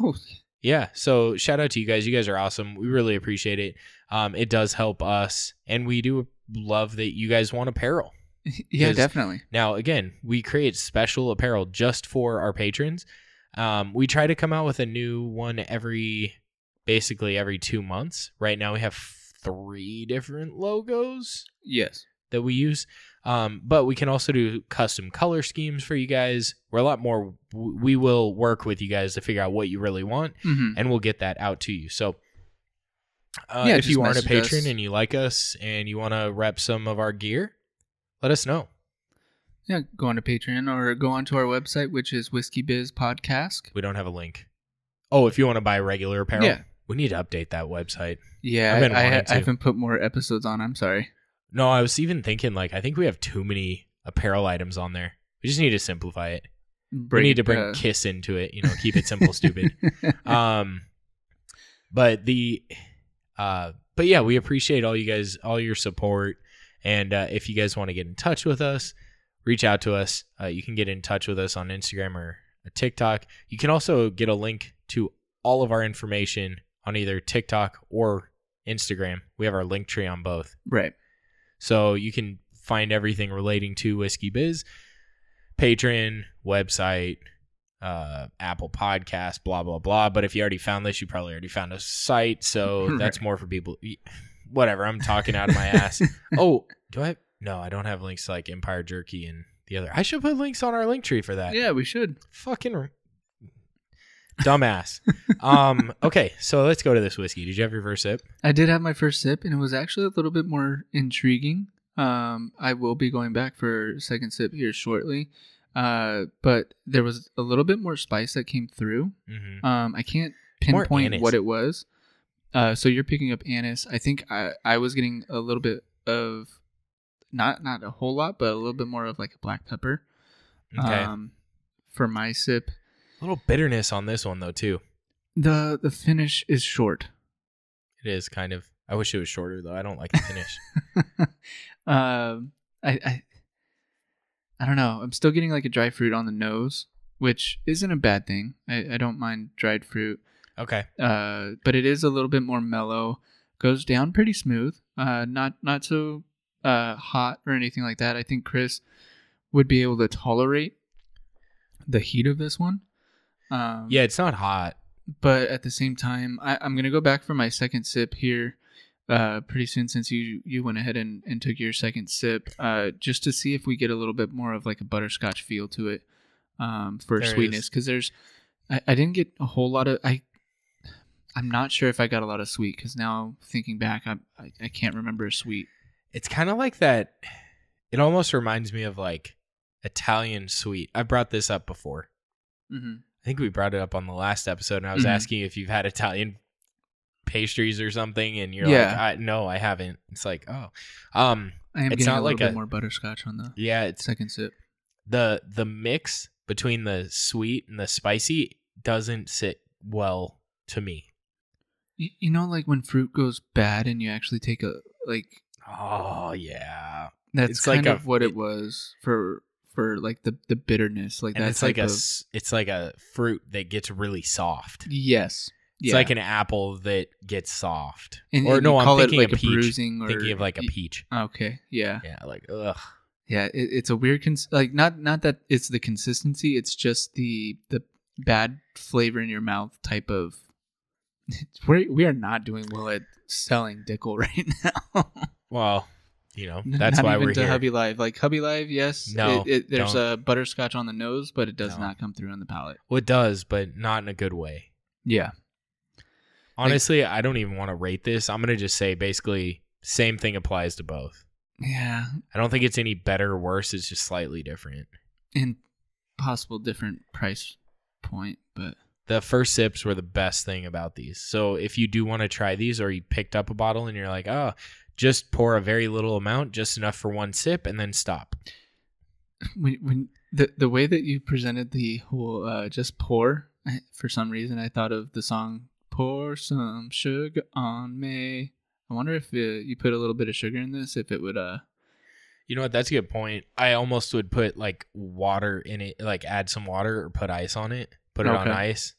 Oh, Yeah, so shout out to you guys. You guys are awesome. We really appreciate it. Um, it does help us, and we do love that you guys want apparel. <laughs> yeah, definitely. Now, again, we create special apparel just for our patrons. Um, we try to come out with a new one every, basically every two months. Right now, we have three different logos Yes. that we use. Um, but we can also do custom color schemes for you guys. We're a lot more. We will work with you guys to figure out what you really want, hmm and we'll get that out to you. So, uh, Yeah, if you aren't a patron us. and you like us and you want to rep some of our gear, let us know. Yeah, go on to Patreon or go on to our website, which is Whiskey Biz Podcast. We don't have a link. Oh, if you want to buy regular apparel, Yeah. we need to update that website. Yeah, I've been I, I, I haven't put more episodes on. I'm sorry. No, I was even thinking like I think we have too many apparel items on there. We just need to simplify it. we need to bring uh, Kiss into it. You know, keep it simple, stupid. <laughs> Um, but the, uh, but yeah, we appreciate all you guys, all your support, and uh, if you guys want to get in touch with us, reach out to us. Uh, you can get in touch with us on Instagram or TikTok. You can also get a link to all of our information on either TikTok or Instagram. We have our link tree on both. right. So you can find everything relating to Whiskey Biz, Patreon, website, uh, Apple Podcast, blah blah blah. But if you already found this, you probably already found a site. So <laughs> that's more for people. Whatever. I'm talking out of my ass. <laughs> oh, do I? No, I don't have links to like Empire Jerky and the other. I should put links on our link tree for that. Yeah, we should. Fucking dumbass. um. Okay, so let's go to this whiskey. Did you have your first sip? I did have my first sip, and it was actually a little bit more intriguing. Um, I will be going back for a second sip here shortly. Uh, but there was a little bit more spice that came through. Mm-hmm. Um, I can't pinpoint what it was. Uh, so you're picking up anise. I think I, I was getting a little bit of, not not a whole lot, but a little bit more of like a black pepper. Okay. Um, for my sip, a little bitterness on this one though too. the the finish is short. It is kind of. I wish it was shorter though. I don't like the finish. <laughs> um, I, I I don't know. I'm still getting like a dry fruit on the nose, which isn't a bad thing. I, I don't mind dried fruit. Okay. uh, but it is a little bit more mellow. Goes down pretty smooth. Uh, not not so uh, hot or anything like that. I think Chris would be able to tolerate the heat of this one. Um, Yeah, it's not hot. but at the same time, I, I'm gonna go back for my second sip here. Uh, pretty soon since you you went ahead and, and took your second sip, uh, just to see if we get a little bit more of like a butterscotch feel to it, um, for There sweetness. Because there's, I, I didn't get a whole lot of I. I'm not sure if I got a lot of sweet because now thinking back, I, I I can't remember a sweet. It's kind of like that. It almost reminds me of like Italian sweet. I brought this up before. Mm-hmm. I think we brought it up on the last episode, and I was Mhm. asking if you've had Italian pastries or something, and you're Yeah. like, I, "No, I haven't." It's like, oh, um, I am It's getting not a little like bit a- more butterscotch on the yeah, it's second sip. the the mix between the sweet and the spicy doesn't sit well to me. You, know, like when fruit goes bad and you actually take a like Oh yeah, That's It's like kind a- of what it, it- was for for like the the bitterness, like and that it's like a of it's like a fruit that gets really soft. yes, It's yeah. like an apple that gets soft. and, or and no, I'm thinking like of a peach. bruising or Thinking of like a peach. Okay, yeah, Yeah, like ugh. yeah. It, it's a weird cons- like not not that it's the consistency, it's just the the bad flavor in your mouth type of. <laughs> We're, we are not doing well at selling Dickel <laughs> right now. Well, you know that's not why even we're to here. Hubby Live. Like Hubby Live, yes, No, it, it, there's don't. a butterscotch on the nose, but it does No. not come through on the palate. well, it does, but not in a good way. Yeah, Honestly, I don't even want to rate this. I'm gonna just say basically same thing applies to both. yeah, I don't think it's any better or worse. It's just slightly different. and possible different price point, but The first sips were the best thing about these. So if you do want to try these, or you picked up a bottle and you're like, oh, just pour a very little amount, just enough for one sip, and then stop. <clears throat> when when the the way that you presented the whole uh, just pour, for some reason I thought of the song "Pour Some Sugar on Me." I wonder if uh, you put a little bit of sugar in this, if it would uh You know what? That's a good point. I almost would put like water in it, like add some water or put ice on it. Put it on ice.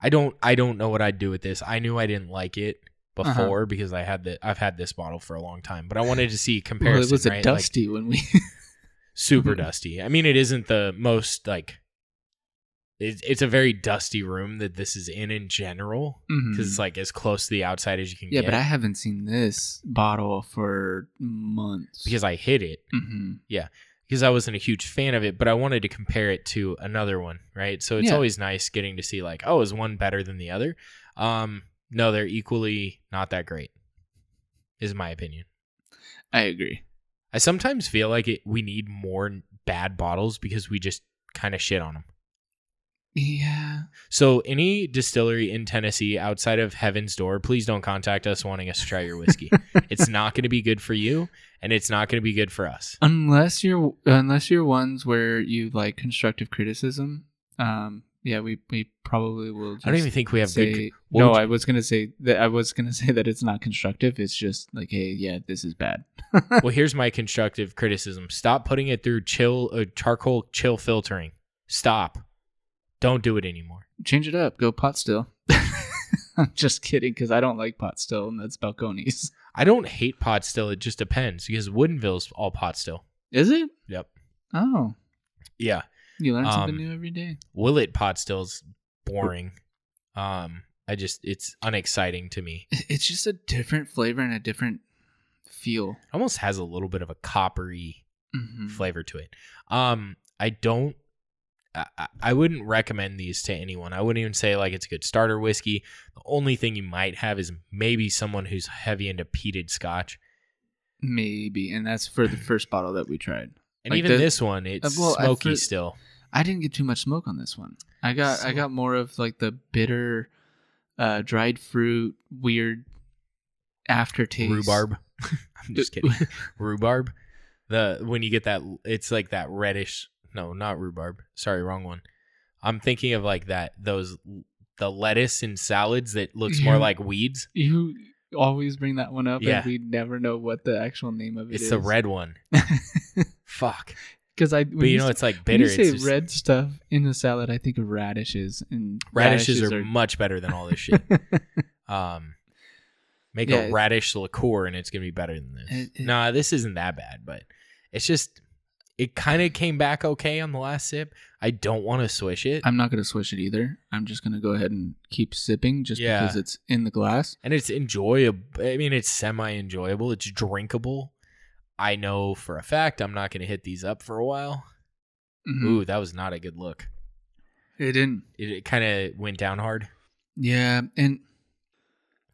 I don't. I don't know what I'd do with this. I knew I didn't like it Uh-huh. before because I had the. I've had this bottle for a long time, but I wanted to see <laughs> well, comparison. it was a right? Like, dusty when we <laughs> super dusty. I mean, it isn't the most like. It's it's a very dusty room that this is in in general because it's like as close to the outside as you can Mm-hmm. yeah, get. but I haven't seen this bottle for months because I hit it hmm because I wasn't a huge fan of it, but I wanted to compare it to another one, right? So it's Yeah. always nice getting to see like, oh, is one better than the other? Um, no, they're equally not that great, is my opinion. I agree. I sometimes feel like it, we need more bad bottles because we just kind of shit on them. Yeah, So any distillery in Tennessee outside of Heaven's Door, please don't contact us wanting us to try your whiskey. <laughs> it's not going to be good for you, and it's not going to be good for us. unless you're unless you're ones where you like constructive criticism. Um, yeah, we we probably will. Just I don't even think we have say, good. no, I was gonna say that I was gonna <laughs> say that it's not constructive. It's just like, hey, yeah, this is bad. <laughs> well, here's my constructive criticism. Stop putting it through chill uh, charcoal chill filtering. Stop. Don't do it anymore. Change it up. Go pot still. <laughs> I'm just kidding because I don't like pot still, and that's Balcones. I don't hate pot still. It just depends because Woodinville's all pot still. Is it? Yep. Oh, Yeah. you learn something Um, new every day. Willett pot still's boring. Um, I just it's unexciting to me. It- It's just a different flavor and a different feel. It almost has a little bit of a coppery Mhm. flavor to it. Um, I don't. I, I- I wouldn't recommend these to anyone. I wouldn't even say like it's a good starter whiskey. The only thing you might have is maybe someone who's heavy into peated scotch. Maybe, and that's for the <laughs> first bottle that we tried. And Like even the- this one, it's Uh, well, I smoky still. I didn't get too much smoke on this one. I got I got more of like the bitter, uh, dried fruit, weird aftertaste. Rhubarb. <laughs> I'm just <laughs> kidding. rhubarb. The when you get that, it's like that reddish. No, not rhubarb. Sorry, wrong one. I'm thinking of like that. Those the lettuce in salads that looks more like weeds. You always bring that one up, Yeah. and we never know what the actual name of it It's is. the red one. <laughs> Fuck. Because I, when But you know, it's like when bitter. you say It's just- red stuff in the salad, I think of radishes, and radishes, are, much better than all this shit. <laughs> um, make Yeah, a radish liqueur, and it's gonna be better than this. It- it- nah, this isn't that bad, but it's just it kind of came back okay on the last sip. I don't want to swish it, I'm not gonna swish it either. I'm just gonna go ahead and keep sipping, just Yeah. because it's in the glass. and it's enjoyable. I mean, it's semi enjoyable. It's drinkable. I know for a fact I'm not gonna hit these up for a while. Mhm. Ooh, that was not a good look. It didn't. It, it kind of went down hard. Yeah, and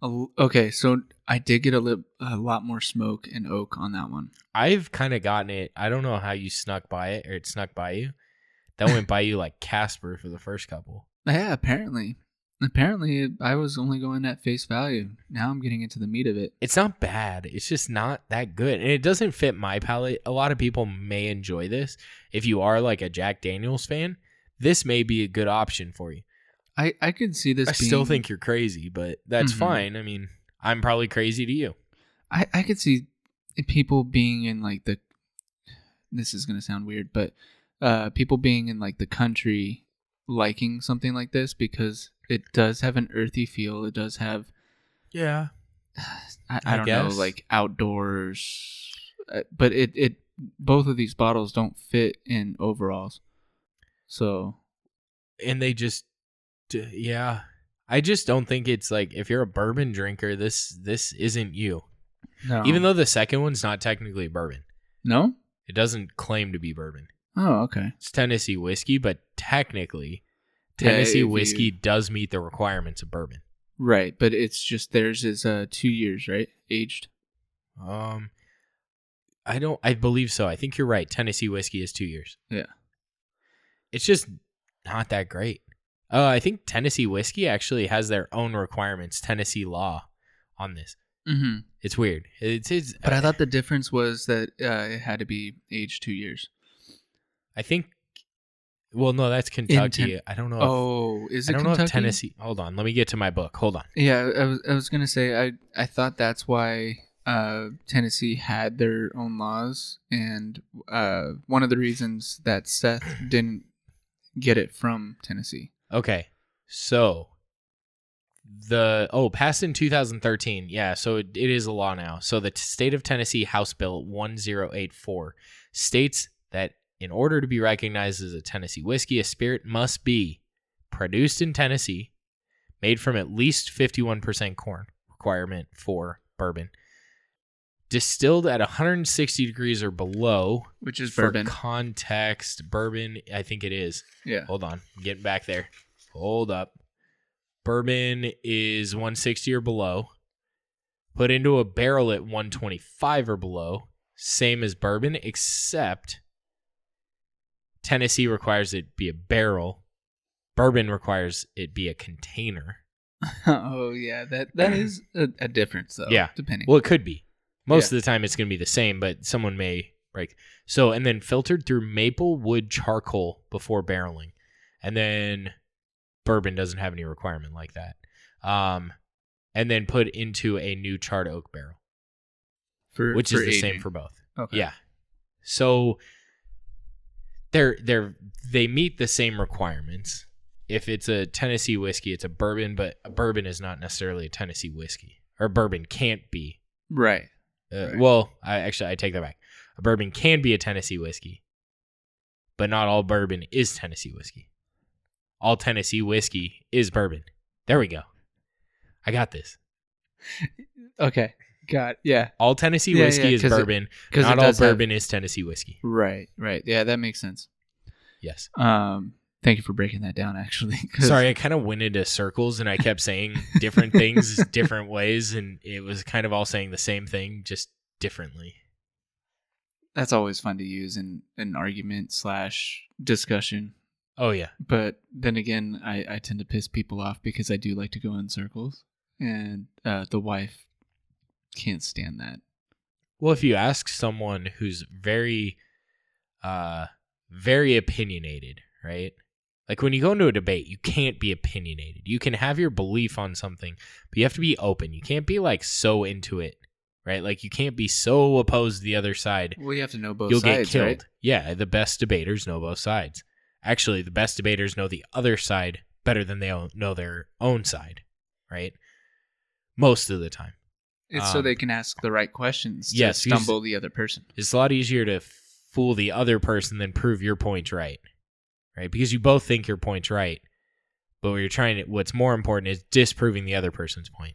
okay, so I did get a, li- a lot more smoke and oak on that one. I've kind of gotten it. I don't know how you snuck by it or it snuck by you. That went by you like Casper for the first couple. Yeah, apparently, apparently I was only going at face value. Now I'm getting into the meat of it. It's not bad. It's just not that good. And it doesn't fit my palate. A lot of people may enjoy this. If you are like a Jack Daniels fan, this may be a good option for you. I I could see this. I being, still think you're crazy, but that's Mhm. fine. I mean, I'm probably crazy to you. I I could see people being in like the. This is gonna sound weird, but uh, people being in like the country liking something like this because it does have an earthy feel. It does have Yeah. <sighs> I, I I don't know like outdoors, uh, but it it both of these bottles don't fit in overalls. So And they just d- yeah. I just don't think it's like if you're a bourbon drinker, this this isn't you. no, Even though the second one's not technically bourbon. no. It doesn't claim to be bourbon. Oh, okay. It's Tennessee whiskey, but technically, Tennessee if whiskey you- does meet the requirements of bourbon. Right, but it's just theirs is uh two years, right? Aged. Um, I don't. I believe so. I think you're right. Tennessee whiskey is two years. Yeah. It's just not that great. Uh, I think Tennessee whiskey actually has their own requirements. Tennessee law on this. Mm-hmm. It's weird. It's. it's But I thought the difference was that uh, it had to be aged two years. I think. Well, no, that's Kentucky. I don't know. If, Oh, is I it don't Kentucky? know if Tennessee. Hold on. Let me get to my book. Hold on. Yeah, I was I was gonna say I I thought that's why uh, Tennessee had their own laws, and uh, one of the reasons that Seth didn't get it from Tennessee. Okay. So the oh, passed in 2013. Yeah, so it, it is a law now. So the t- state of Tennessee House Bill 1084 states that in order to be recognized as a Tennessee whiskey, a spirit must be produced in Tennessee, made from at least 51% corn, requirement for bourbon. Distilled at 160 degrees or below. Which is For bourbon. context, bourbon, I think it is. Yeah. Hold on. I'm getting back there. Hold up. Bourbon is 160 or below. Put into a barrel at 125 or below. Same as bourbon, except Tennessee requires it be a barrel. Bourbon requires it be a container. <laughs> oh yeah, that that <clears throat> is a, a difference though. Yeah. depending. Well, it could be. Most Yeah. of the time, it's going to be the same, but someone may break. So, and then filtered through maple wood charcoal before barreling, and then bourbon doesn't have any requirement like that. Um, and then put into a new charred oak barrel, for which for is the same for both. Okay. Yeah. So they're they're they meet the same requirements. If it's a Tennessee whiskey, it's a bourbon, but a bourbon is not necessarily a Tennessee whiskey, or bourbon can't be. Right. Uh, Right. Well, I actually I take that back. A bourbon can be a Tennessee whiskey, but not all bourbon is Tennessee whiskey. All Tennessee whiskey is bourbon. There we go. I got this. Okay. Got yeah. All Tennessee Yeah, whiskey yeah, is bourbon. Because Not all bourbon is Tennessee whiskey. Right. Right. Yeah, that makes sense. Yes. Um. Thank you for breaking that down. Actually. <laughs> 'cause- Sorry, I kind of went into circles and I kept saying <laughs> different things different ways, and it was kind of all saying the same thing, just differently. That's always fun to use in an argument slash discussion. Oh yeah, But then again, I, I tend to piss people off because I do like to go in circles, and uh, the wife can't stand that. Well, if you ask someone who's very, uh, very opinionated, right? Like when you go into a debate, you can't be opinionated. You can have your belief on something, but you have to be open. You can't be like so into it right? Like you can't be so opposed to the other side. Well, you have to know both You'll sides, get killed. right? Yeah, the best debaters know both sides. Actually, the best debaters know the other side better than they know their own side, right? Most of the time. It's so Um, they can ask the right questions to yes, stumble the other person. It's a lot easier to fool the other person than prove your point right, right? Because you both think your point's right, but what you're trying to, what's more important is disproving the other person's point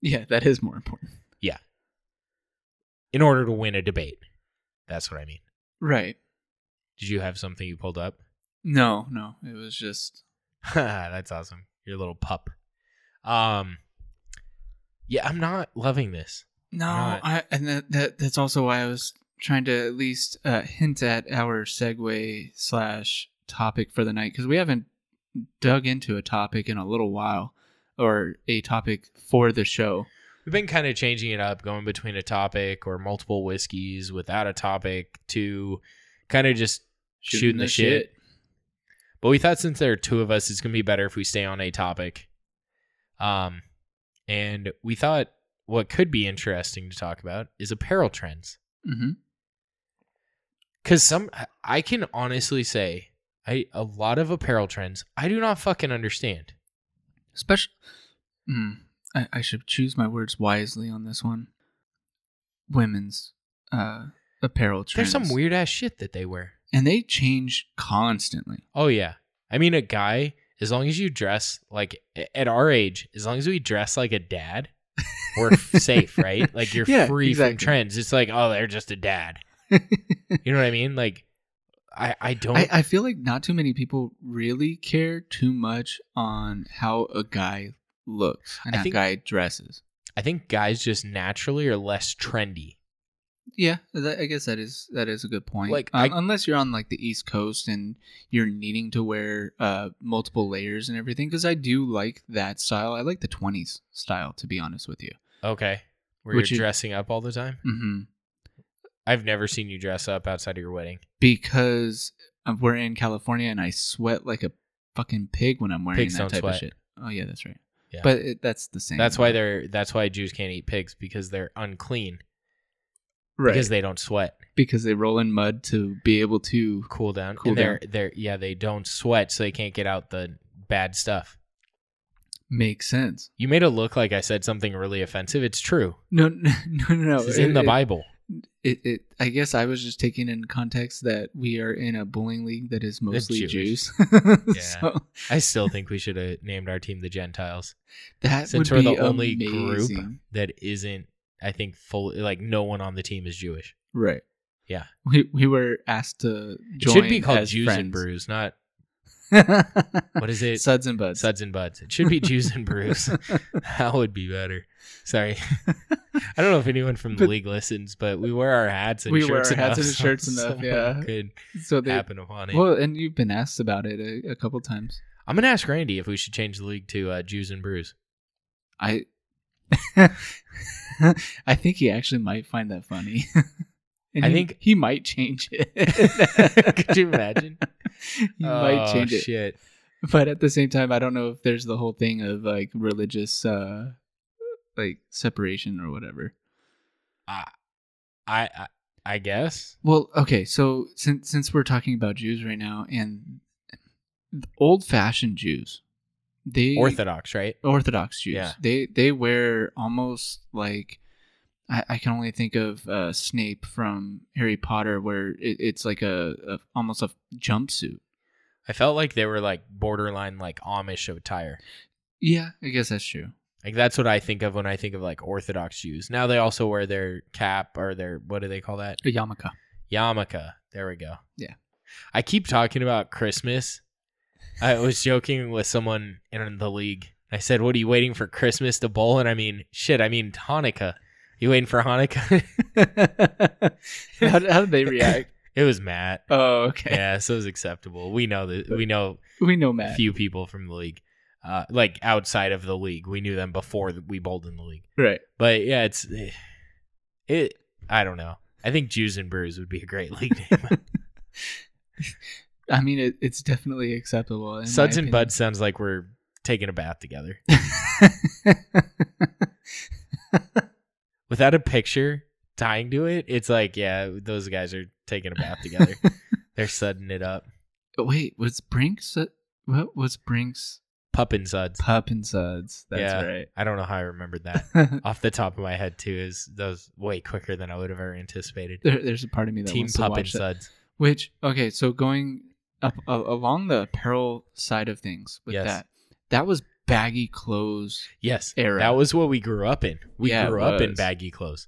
Yeah, that is more important. Yeah. In order to win a debate. That's what I mean. Right. Did you have something you pulled up? No, no. It was just <laughs> That's awesome. Your little pup. Um, yeah, I'm not loving this. no. I and that, that that's also why I was trying to at least uh, hint at our segue slash topic for the night because we haven't dug into a topic in a little while or a topic for the show. We've been kind of changing it up, going between a topic or multiple whiskeys without a topic to kind of just shooting, the, shit. But we thought since there are two of us, it's gonna be better if we stay on a topic. Um, and we thought what could be interesting to talk about is apparel trends. Mm-hmm. Because some, I can honestly say, I a lot of apparel trends I do not fucking understand. Special. Mm, I, I should choose my words wisely on this one. Women's uh, apparel trends. There's some weird ass shit that they wear. And they change constantly. Oh yeah, I mean a guy. As long as you dress like at our age, as long as we dress like a dad, we're <laughs> safe, right? Like you're Yeah, free exactly. from trends. It's like, oh, they're just a dad. <laughs> You know what I mean? Like, I I don't. I, I feel like not too many people really care too much on how a guy looks and I how a guy dresses. I think guys just naturally are less trendy. Yeah, that, I guess that is that is a good point. Like, Um, I- unless you're on like the East Coast and you're needing to wear uh, multiple layers and everything, because I do like that style. I like the '20s style, to be honest with you. Okay, where Which you're you- dressing up all the time. Mm-hmm. I've never seen you dress up outside of your wedding. Because we're in California and I sweat like a fucking pig when I'm wearing Pigs that don't type sweat. of shit. Oh yeah, that's right. Yeah. But it, that's the same. That's why they're. That's why Jews can't eat pigs because they're unclean right. because they don't sweat. because they roll in mud to be able to Cool down. Cool and they're they're yeah they don't sweat so they can't get out the bad stuff. make sense. You made it look like I said something really offensive. It's true. No, <laughs> no, no, no. Is in the it- Bible. It, it, I guess I was just taking in context that we are in a bowling league that is mostly Jews. <laughs> Yeah. so I still think we should have named our team the Gentiles that since would we're be the only group that isn't. I think full like no one on the team is Jewish. Right. Yeah. We we were asked to It should be called Jews and. Brews, not <laughs> what is it? Suds and buds. Suds and Buds. It should be Jews and Brews. <laughs> that would be better. Sorry, <laughs> I don't know if anyone from the But- league listens, but we wear our hats and We shirts wear our hats enough, and so shirts enough, yeah. could so they happen upon it. well, and you've been asked about it a, a couple times. I'm gonna ask Randy if we should change the league to uh, Jews and Brews. I <laughs> I think he actually might find that funny. <laughs> and I he- think- he might change it. <laughs> Could you imagine? he might Oh, change it. Shit. But at the same time, I don't know if there's the whole thing of like religious uh like separation or whatever. I, I, I, I guess. Well, okay, so since since we're talking about Jews right now and old fashioned Jews, they Orthodox, right? Orthodox Jews. Yeah. They they wear almost like I, I can only think of uh, Snape from Harry Potter, where it, it's like a, a almost a jumpsuit. I felt like they were like borderline like Amish attire. Yeah, I guess that's true. Like that's what I think of when I think of like Orthodox Jews. Now they also wear their cap or their what do they call that? A yarmulke. Yarmulke. There we go. Yeah. I keep talking about Christmas. I was joking with someone in the league. I said, "What are you waiting for Christmas to bowl?" And I mean, shit. I mean Hanukkah. You waiting for Hanukkah? <laughs> how, how did they react? <laughs> it was Matt. Oh, okay. Yeah, so it was acceptable. We know that. We know We know Matt. few people from the league, uh, like outside of the league. We knew them before we bowled in the league. Right. But yeah, it's it. I don't know. I think Jews and Brews would be a great league name. <laughs> I mean, it, it's definitely acceptable. Suds and. Buds sounds like we're taking a bath together. <laughs> without a picture tying to it, it's like, yeah, those guys are taking a bath together. <laughs> They're sudding it up. Wait, was Brinks? uh, What was Brinks? Pup and suds. Pup and Suds. That's Yeah. right. I don't know how I remembered that. <laughs> Off the top of my head, too, is that was way quicker than I would have ever anticipated. there, there's a part of me that Team wants to Pup and that. Suds. Which okay, so going up a along the apparel side of things with Yes. that, that was baggy clothes. Yes, Era. that was what we grew up in. We Yeah, grew up in baggy clothes.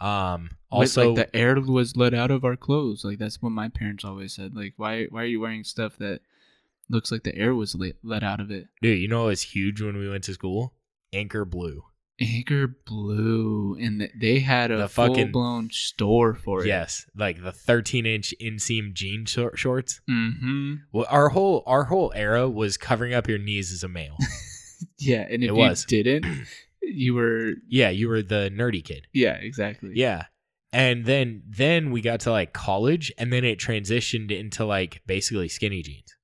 Um, also, like the air was let out of our clothes. Like that's what my parents always said. Like why why are you wearing stuff that looks like the air was let, let out of it? dude, you know it was huge when we went to school? Anchor Blue. Anchor Blue, and they had a The full blown store for it. Yes, like the 13 inch inseam jean shor- shorts. Mm-hmm. Well, our whole our whole era was covering up your knees as a male. <laughs> Yeah, and if It you was. didn't, <clears throat> you were yeah, you were the nerdy kid. yeah exactly. Yeah. And then then we got to like college and then it transitioned into like basically skinny jeans.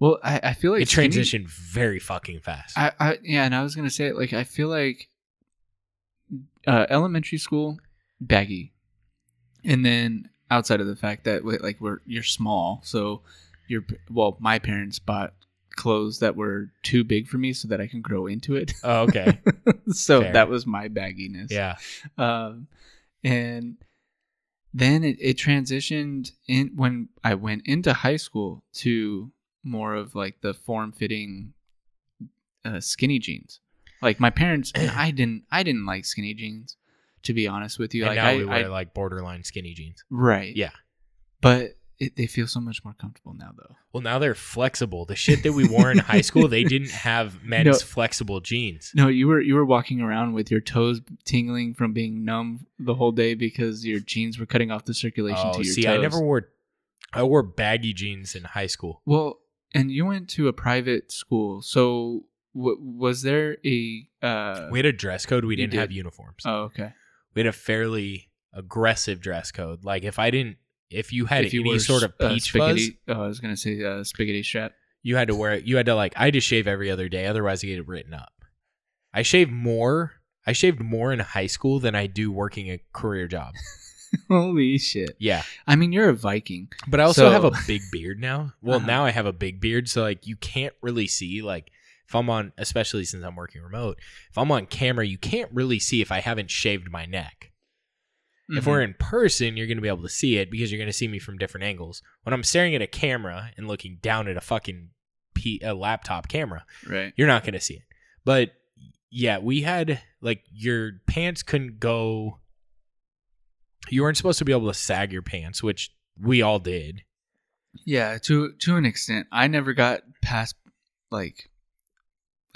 Well, I, I feel like it skinny- transitioned very fucking fast. I, I yeah, and I was gonna say like I feel like uh, elementary school baggy, and then outside of the fact that like we're you're small, so you're well, my parents bought clothes that were too big for me so that I can grow into it. oh, okay. <laughs> so Fair. that was my bagginess. yeah. Um, and then it, it transitioned in when I went into high school to more of like the form fitting uh, skinny jeans. Like my parents and <clears throat> I didn't I didn't like skinny jeans to be honest with you. And like now I, we wear I like borderline skinny jeans. right Yeah. but it, they feel so much more comfortable now though. Well, now they're flexible. The shit that we wore in high school, they didn't <laughs> have men's No. flexible jeans. No, you were you were walking around with your toes tingling from being numb the whole day because your jeans were cutting off the circulation Oh, to your see, toes. I never wore I wore baggy jeans in high school. Well, and you went to a private school, so w- was there a? Uh, We had a dress code. We didn't have uniforms. oh, okay. we had a fairly aggressive dress code. Like if I didn't, if you had if you any were sort of uh, peach fuzz, oh, I was gonna say uh, spaghetti strap. you had to wear it. You had to like. I had to shave every other day, otherwise I get it written up. I shave more. I shaved more in high school than I do working a career job. <laughs> Holy shit! Yeah, I mean, you're a Viking. but I also So- have a big beard now. Well, Uh-huh. now I have a big beard, so like you can't really see like. If I'm on, especially since I'm working remote, if I'm on camera, you can't really see if I haven't shaved my neck. If Mm-hmm. we're in person, you're going to be able to see it because you're going to see me from different angles. When I'm staring at a camera and looking down at a fucking P- a laptop camera, right, you're not going to see it. But yeah, we had like your pants couldn't go. You weren't supposed to be able to sag your pants, which we all did. yeah, to to an extent, I never got past like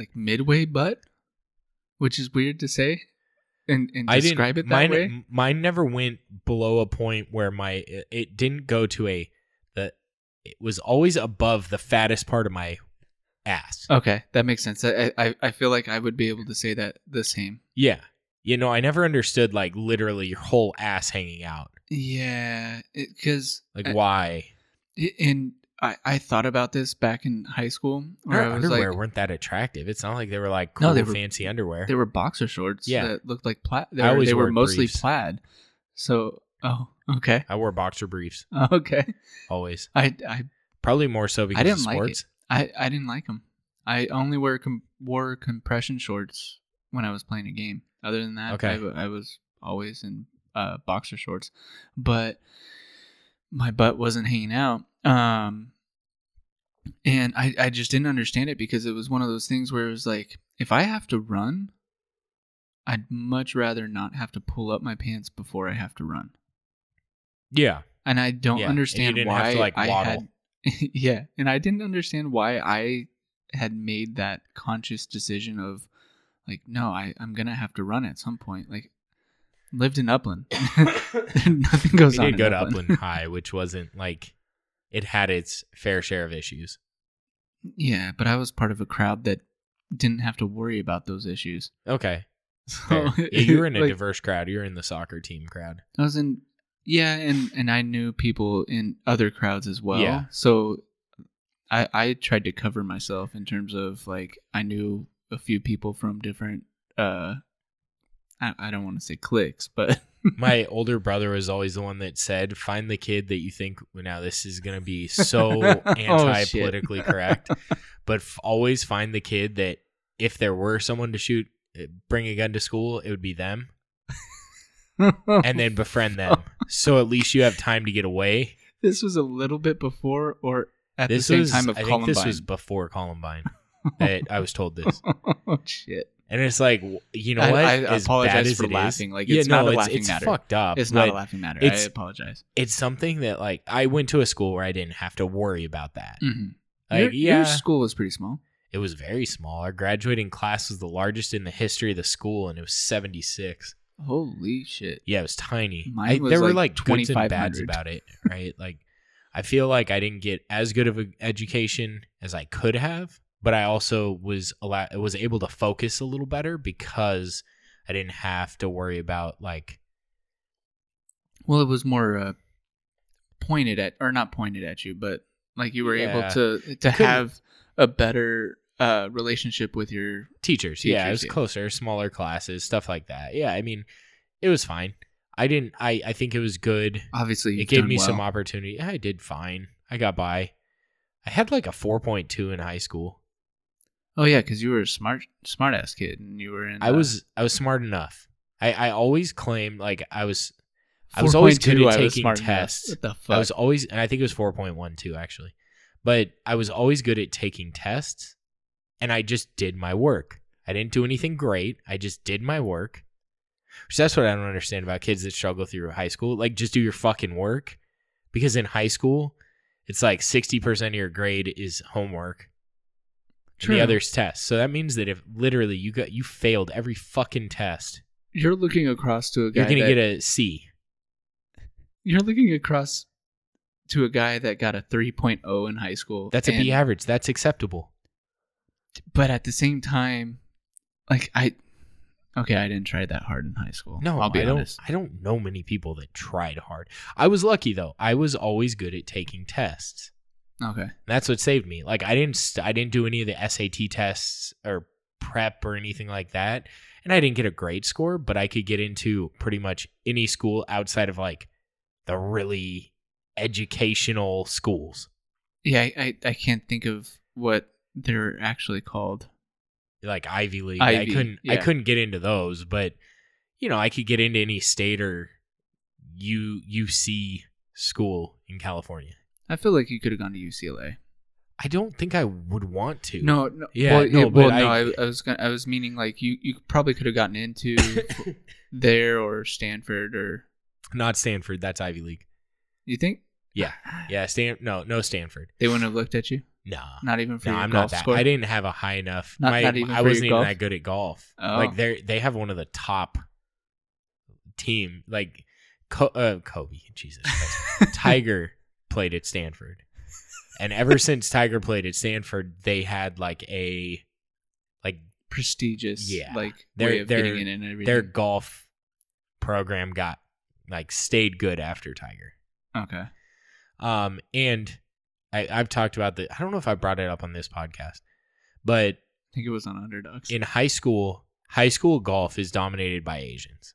like midway butt, which is weird to say, and and I describe it that mine, way. mine never went below a point where my it, it didn't go to a the. It was always above the fattest part of my ass. Okay, that makes sense. I, I I feel like I would be able to say that the same. Yeah. You know, I never understood like literally your whole ass hanging out. Yeah, because Like Uh, why? and I I thought about this back in high school I was underwear like, weren't that attractive. It's not like they were like No, cool they were- fancy underwear. they were boxer shorts Yeah. that looked like plaid. They, I were, they were mostly briefs. plaid. So oh okay I wore boxer briefs <laughs> okay always. I I Probably more so because didn't of like sports. I I didn't like them. I only wear com- wore compression shorts when I was playing a game. Other than that, Okay. I, I was always in uh, boxer shorts, but my butt wasn't hanging out. Um, and I I just didn't understand it because it was one of those things where it was like if I have to run, I'd much rather not have to pull up my pants before I have to run. Yeah. And I don't Yeah, understand why to, like, I had <laughs> yeah, and I didn't understand why I had made that conscious decision of like, no, I I'm gonna have to run at some point. Like, lived in Upland, <laughs> <laughs> nothing goes We on. did go in to Upland. Upland High, which wasn't like it had its fair share of issues. yeah, but I was part of a crowd that didn't have to worry about those issues. Okay. <laughs> So yeah, you were in a like, diverse crowd. You were in the soccer team crowd. I was in yeah, and and I knew people in other crowds as well. Yeah. So I I tried to cover myself in terms of like I knew a few people from different uh I, I don't want to say clicks, but <laughs> My older brother was always the one that said, "Find the kid that you think." Now this is gonna be so <laughs> anti-politically correct, <laughs> but f- always find the kid that if there were someone to shoot, uh, bring a gun to school, it would be them, <laughs> and then befriend them. So at least you have time to get away. this was a little bit before or at This the same was, time of I think Columbine. this was before Columbine that I was told this, oh shit! And it's like, you know I- what? I As apologize for it is- laughing. Like, yeah, it's no, not a it's, laughing it's matter. fucked up. It's not a laughing matter. I apologize. It's something that like I went to a school where I didn't have to worry about that. Mm-hmm. Like, your, yeah, your school was pretty small. It was very small. Our graduating class was the largest in the history of the school, and it was 76. Holy shit! Yeah, it was tiny. I- was there were like like goods and bads about it, right? like, I feel like I didn't get as good of an education as I could have, but I also was allow- was able to focus a little better because I didn't have to worry about like Well, it was more uh, pointed at, or not pointed at you, but like you were Yeah. able to to have a better uh, relationship with your. teachers. yeah, it was yeah. closer, smaller classes, stuff like that. Yeah, I mean, it was fine. I didn't. I I think it was good. Obviously, it gave me well. some opportunity. I did fine. I got by. I had like a 4.2 in high school. Oh yeah, because you were a smart smart ass kid, and you were in. I uh, was I was smart enough. I I always claimed like I was I was always good at taking tests. What the fuck? I was always and I think it was 4.12 actually. But I was always good at taking tests and I just did my work. I didn't do anything great. I just did my work. Which that's what I don't understand about kids that struggle through high school. Like just do your fucking work. Because in high school, it's like 60% of your grade is homework. And True. the other's test. So that means that if literally you got you failed every fucking test, You're looking across to a guy. you're gonna that, get a C. You're looking across to a guy that got a 3.0 in high school. That's a and- B average. That's acceptable. But at the same time, like I, okay, I didn't try that hard in high school. No, I'll be I don't. honest. I don't know many people that tried hard. I was lucky though. I was always good at taking tests. Okay. That's what saved me. Like I didn't. St- I didn't do any of the SAT tests or prep or anything like that, and I didn't get a grade score. But I could get into pretty much any school outside of like the really educational schools. Yeah, I, I, can't think of what they're actually called. like Ivy League. I couldn't I couldn't get into those, but you know, I could get into any state or U UC school in California. I feel like you could have gone to UCLA. I don't think I would want to. No, no, Yeah, well, no, yeah, but well, no, I- I, I was gonna, I was meaning like you, you probably could have gotten into <laughs> there or Stanford or Not Stanford, that's Ivy League. you think? Yeah. <sighs> Yeah, Stan no, no Stanford. They wouldn't have looked at you, Nah. not even for No, I'm golf not that. score. I didn't have a high enough. Not- my, not even I wasn't even that good at golf. Oh. Like they they have one of the top team. Like Co- uh, Kobe, Jesus Christ. <laughs> Tiger played at Stanford, and ever <laughs> since Tiger played at Stanford, they had like a like prestigious, Yeah. like Their- way of their- getting in and everything. their golf program got like stayed good after Tiger. okay. Um, and I, I've talked about the. I don't know if I brought it up on this podcast, but I think it was on Underdogs. in high school, high school golf is dominated by Asians.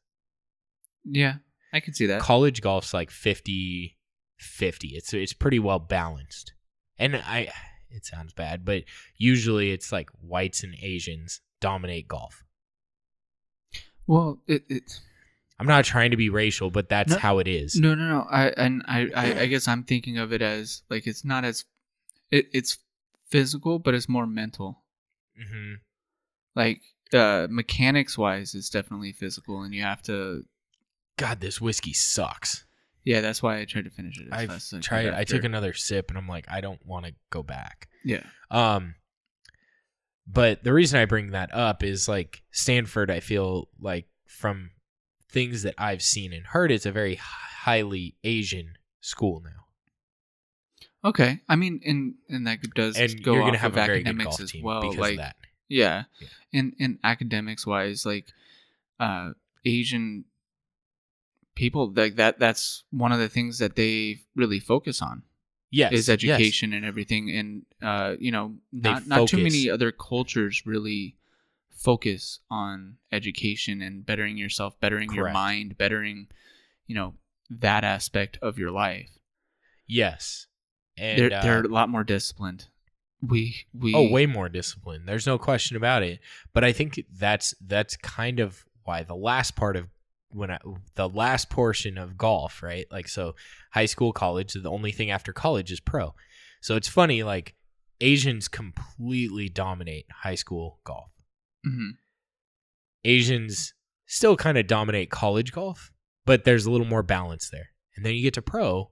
yeah, I can see that. College golf's like 50 50. It's it's pretty well balanced. And I it sounds bad, but usually it's like whites and Asians dominate golf. well, it, it I'm not trying to be racial, but that's No, how it is. no, no, no. I and I, I, I guess I'm thinking of it as like it's not as it, it's physical, but it's more mental. hmm Like uh, mechanics wise, it's definitely physical, and you have to. God, this whiskey sucks. Yeah, that's why I tried to finish it. I've fast as I tried. I took another sip, and I'm like, I don't want to go back. Yeah. Um, but the reason I bring that up is like Stanford. I feel like from things that I've seen and heard, it's a very highly Asian school now, Okay. I mean, and and that does and go you're gonna have of a academics as well. because like of that. Yeah. Yeah. In in academics wise, like uh Asian people like that that's one of the things that they really focus on Yes, is yes. education and everything and uh you know not not too many other cultures really focus on education and bettering yourself, bettering your mind, bettering, you know, that aspect of your life. Yes. And they're uh, they're a lot more disciplined. We we oh, way more disciplined There's no question about it. But I think that's that's kind of why the last part of when I, the last portion of golf, right? Like so, high school, college. The only thing after college is pro. So it's funny, like Asians completely dominate high school golf. Mhm. Asians still kind of dominate college golf, but there's a little more balance there. And then you get to pro,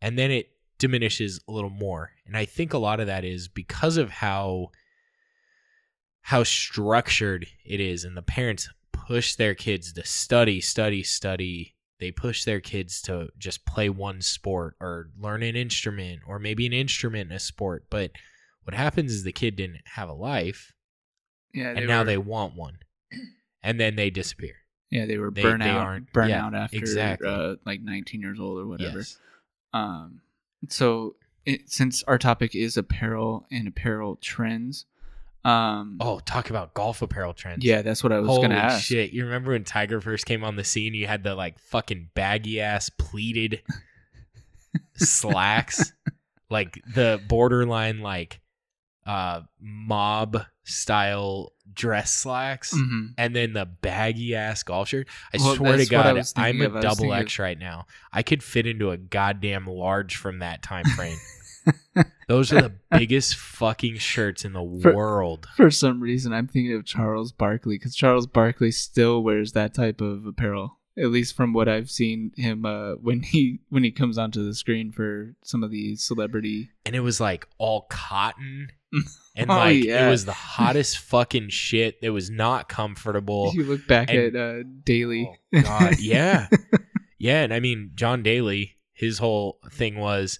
and then it diminishes a little more. And I think a lot of that is because of how how structured it is and the parents push their kids to study, study, study. They push their kids to just play one sport or learn an instrument or maybe an instrument in a sport. But what happens is the kid didn't have a life yeah, and now were- they want one. <clears throat> And then they disappear. yeah they were they- burnt they out aren't- burnt yeah, out after exactly. uh, like 19 years old or whatever. Yes. Um, so it, since our topic is apparel and apparel trends, um, Oh, talk about golf apparel trends. yeah, that's what I was Holy gonna ask. shit! You remember when Tiger first came on the scene? You had the like fucking baggy ass pleated <laughs> slacks, like the borderline like uh mob style dress slacks, Mhm. and then the baggy ass golf shirt. I Well, swear to that's what I God, I'm a of. I was double thinking X right now. I could fit into a goddamn large from that time frame. <laughs> Those are the <laughs> biggest fucking shirts in the For- world. For some reason, I'm thinking of Charles Barkley because Charles Barkley still wears that type of apparel. At least from what I've seen him uh, when he when he comes onto the screen for some of the celebrity. and it was like all cotton <laughs> and Oh, like yeah. it was the <laughs> hottest fucking shit it was not comfortable you look back and- at uh, Daly. oh god yeah yeah and i mean john daly his whole thing was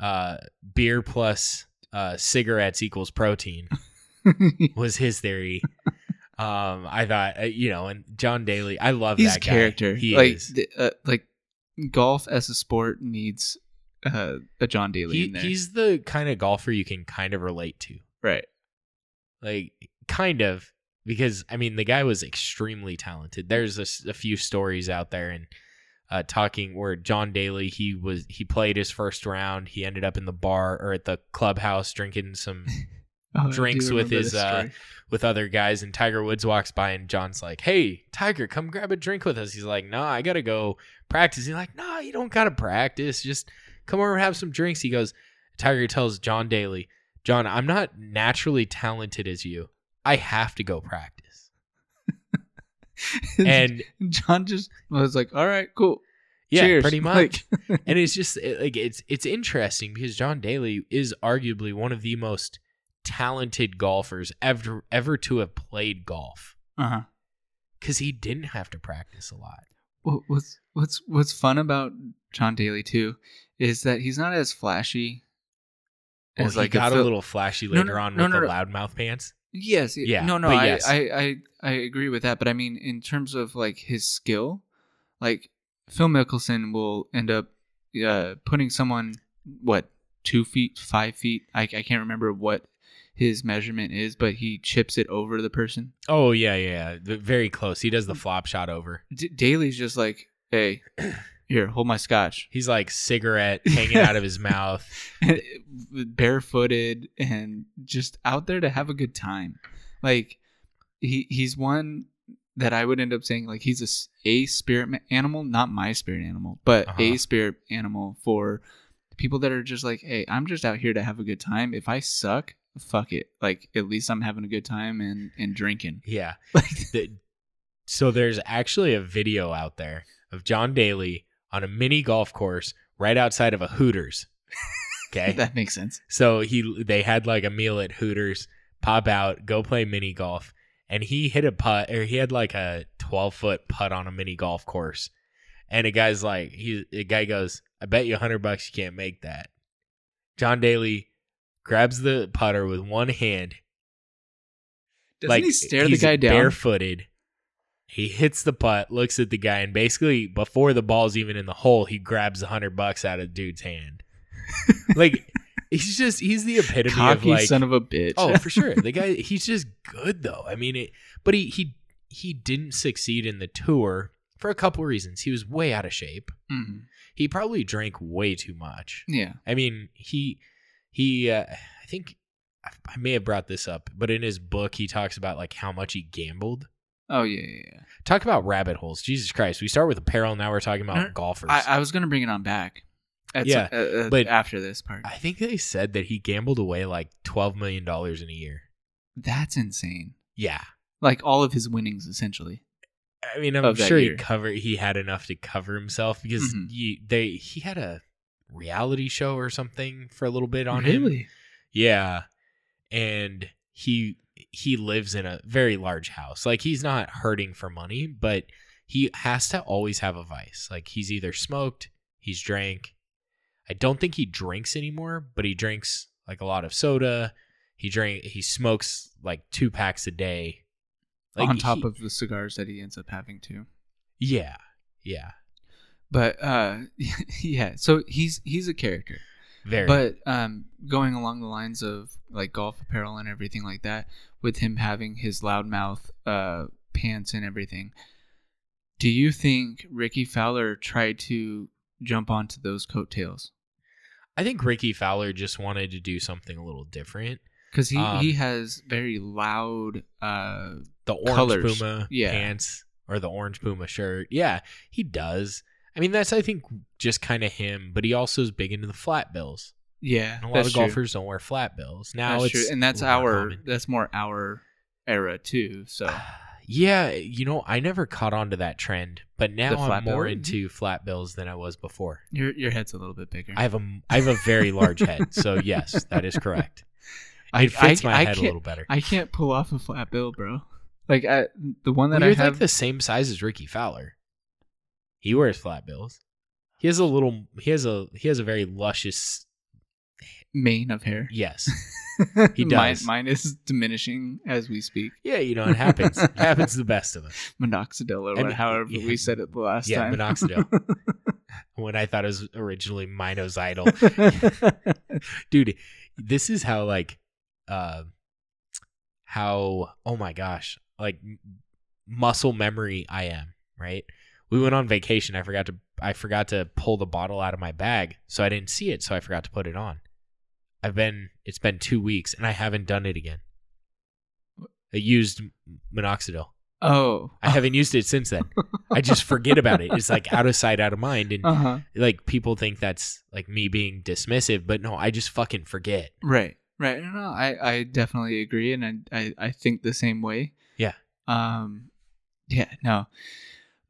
uh beer plus uh cigarettes equals protein <laughs> was his theory um i thought uh, you know and john daly i love He's that guy. character. he like is uh, like golf as a sport needs uh, a John Daly he, in there. he's the kind of golfer you can kind of relate to right. like kind of because i mean the guy was extremely talented there's a few stories out there and uh, talking where john daly he was he played his first round. He ended up in the bar or at the clubhouse drinking some <laughs> Oh, drinks with his, uh, with other guys and tiger woods walks by and john's like hey tiger come grab a drink with us. He's like nah i gotta go practice. He's like nah you don't gotta practice. Just come over and have some drinks. He goes tiger tells john daly john i'm not naturally talented as you. I have to go practice. <laughs> And John just was like, "All right, cool, yeah Cheers." pretty <laughs> Like- much <laughs> and it's just it- like it's it's interesting because john daly is arguably one of the most talented golfers ever ever to have played golf uh-huh. because he didn't have to practice a lot. What, what's what's what's fun about John Daly too is that he's not as flashy Well, as he like got a, Phil- little flashy later no, on no, with no, the no. loudmouth pants. Yes. Yeah, No, no. I, yes. I, I, I agree with that. But I mean, in terms of like his skill, like Phil Mickelson will end up uh, putting someone what two feet, five feet. I, I can't remember what his measurement is, but he chips it over the person. Oh yeah, yeah, yeah. very close. He does the flop shot over. D- Daly's just like, hey, <clears throat> here, hold my scotch. He's like cigarette hanging out of his <laughs> mouth. <laughs> barefooted and just out there to have a good time. Like he he's one that I would end up saying like he's a spirit ma- animal, not my spirit animal, but Uh-huh. a spirit animal for people that are just like, hey, I'm just out here to have a good time. If I suck, fuck it. Like at least I'm having a good time and and drinking. Yeah. Like <laughs> The- so there's actually a video out there of John Daly on a mini golf course right outside of a Hooters. Okay. <laughs> that makes sense. So he they had like a meal at Hooters, pop out, go play mini golf, and he hit a putt or he had like a twelve foot putt on a mini golf course. And a guy's like he the guy goes, I bet you a hundred bucks you can't make that. John Daly grabs the putter with one hand. Doesn't like he stare the guy down? barefooted. He hits the putt, looks at the guy, and basically before the ball's even in the hole, he grabs a hundred bucks out of the dude's hand. <laughs> like he's just he's the epitome Cocky of like son of a bitch. oh for sure the <laughs> guy he's just good though. I mean it, but he he he didn't succeed in the tour for a couple of reasons. He was way out of shape. Mhm. He probably drank way too much. Yeah. I mean, he he uh, I think I, I may have brought this up, but in his book he talks about like how much he gambled. Oh yeah, yeah, yeah. Talk about rabbit holes. Jesus Christ. We start with apparel, now we're talking about No, golfers. I, I was gonna bring it on back. At Yeah, some- but- after this part, I think they said that he gambled away like 12 million dollars in a year. that's insane. Yeah. Like all of his winnings, essentially. I mean, I'm sure he cover he had enough to cover himself because Mhm. he they he had a reality show or something for a little bit on him. Yeah. And he he lives in a very large house. Like he's not hurting for money, but he has to always have a vice. Like he's either smoked, he's drank. I don't think he drinks anymore, but he drinks like a lot of soda. He drink he smokes like two packs a day. Like on top he- of the cigars that he ends up having too. Yeah. Yeah. But uh, <laughs> yeah. So he's he's a character. Very But um, going along the lines of like golf apparel and everything like that, with him having his loudmouth uh, pants and everything, do you think Rickie Fowler tried to jump onto those coattails? I think Rickie Fowler just wanted to do something a little different. Because he, Um, he has very loud. Uh, the orange Colors. Puma Yeah. pants or the orange Puma shirt. Yeah, he does. I mean, that's I think just kind of him, but he also is big into the flat bills. yeah, And a lot of true. golfers don't wear flat bills now. That's it's true, and that's a little more our common. that's more our era too. So <sighs> yeah, you know, I never caught on to that trend, but now The I'm more bill? into flat bills than I was before. your your head's a little bit bigger. I have a I have a very large head, so <laughs> yes, that is correct. I- It fits I- my I head a can't- little better. I can't pull off a flat bill, bro. Like I, the one that Well, you're I have. like the same size as Rickie Fowler. He wears flat bills. He has a little. He has a. He has a very luscious. mane of hair. Yes. <laughs> <laughs> He does. Mine, mine is diminishing as we speak. Yeah, you know it happens. <laughs> it happens to the best of us. Minoxidil or And- however yeah. we said it the last Yeah, time. minoxidil. <laughs> When I thought it was originally minoxidil, dude. This is how like, uh, how oh my gosh, like m- muscle memory I am. Right. We went on vacation. I forgot to. I forgot to pull the bottle out of my bag, so I didn't see it. So I forgot to put it on. I've been. It's been two weeks, and I haven't done it again. I used minoxidil. oh, I haven't used it since then. I just forget about it. It's like out of sight, out of mind, and uh huh. like people think that's like me being dismissive, but no, I just fucking forget. Right, right. No, no, I, I definitely agree, and I, I, I think the same way. Yeah. Um, yeah, no,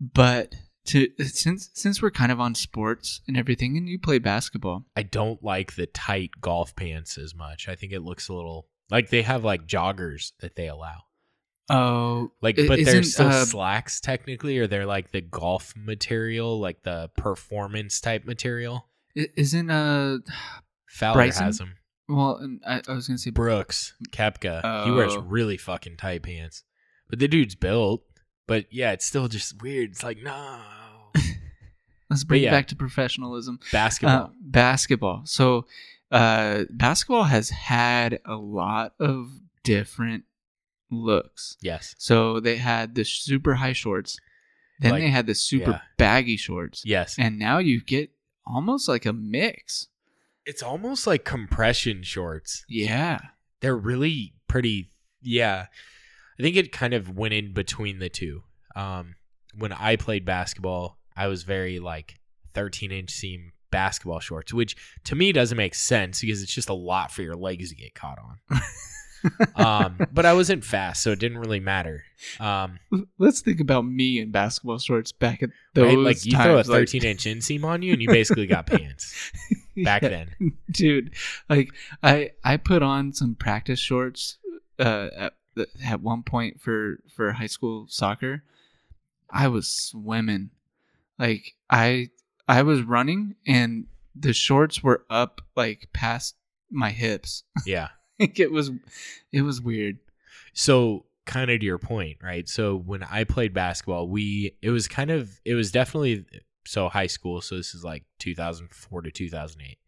but to since since we're kind of on sports and everything, and you play basketball, I don't like the tight golf pants as much. I think it looks a little like they have like joggers that they allow. oh, Like, but they're still uh, slacks technically, or they're like the golf material, like the performance type material. isn't uh, Fowler Bryson? has them. well, I, I was gonna say Brooks, Koepka, he wears Oh. really fucking tight pants. But the dude's built. But yeah, it's still just weird. It's like no <laughs> Let's bring yeah. it back to professionalism. basketball. Uh, basketball. So, uh, basketball has had a lot of different looks. yes, So they had the super high shorts, then Like- they had the super yeah. baggy shorts, yes. and now you get almost like a mix. It's almost like compression shorts. Yeah. They're really pretty. Yeah, I think it kind of went in between the two. Um, when I played basketball, I was very like 13 inch seam basketball shorts, which to me doesn't make sense because it's just a lot for your legs to get caught on. <laughs> um, but I wasn't fast, so it didn't really matter. Um, Let's think about me in basketball shorts back at those right? Like you throw a times, like- 13 inch <laughs> inseam on you, and you basically got pants <laughs> back Yeah. then. dude like i i put on some practice shorts uh at, at one point for for high school soccer i was swimming like i i was running and the shorts were up like past my hips <laughs> Yeah. like it was it was weird So kind of to your point, right? So when I played basketball, we it was kind of it was definitely so high school. So this is like 2004 to 2008.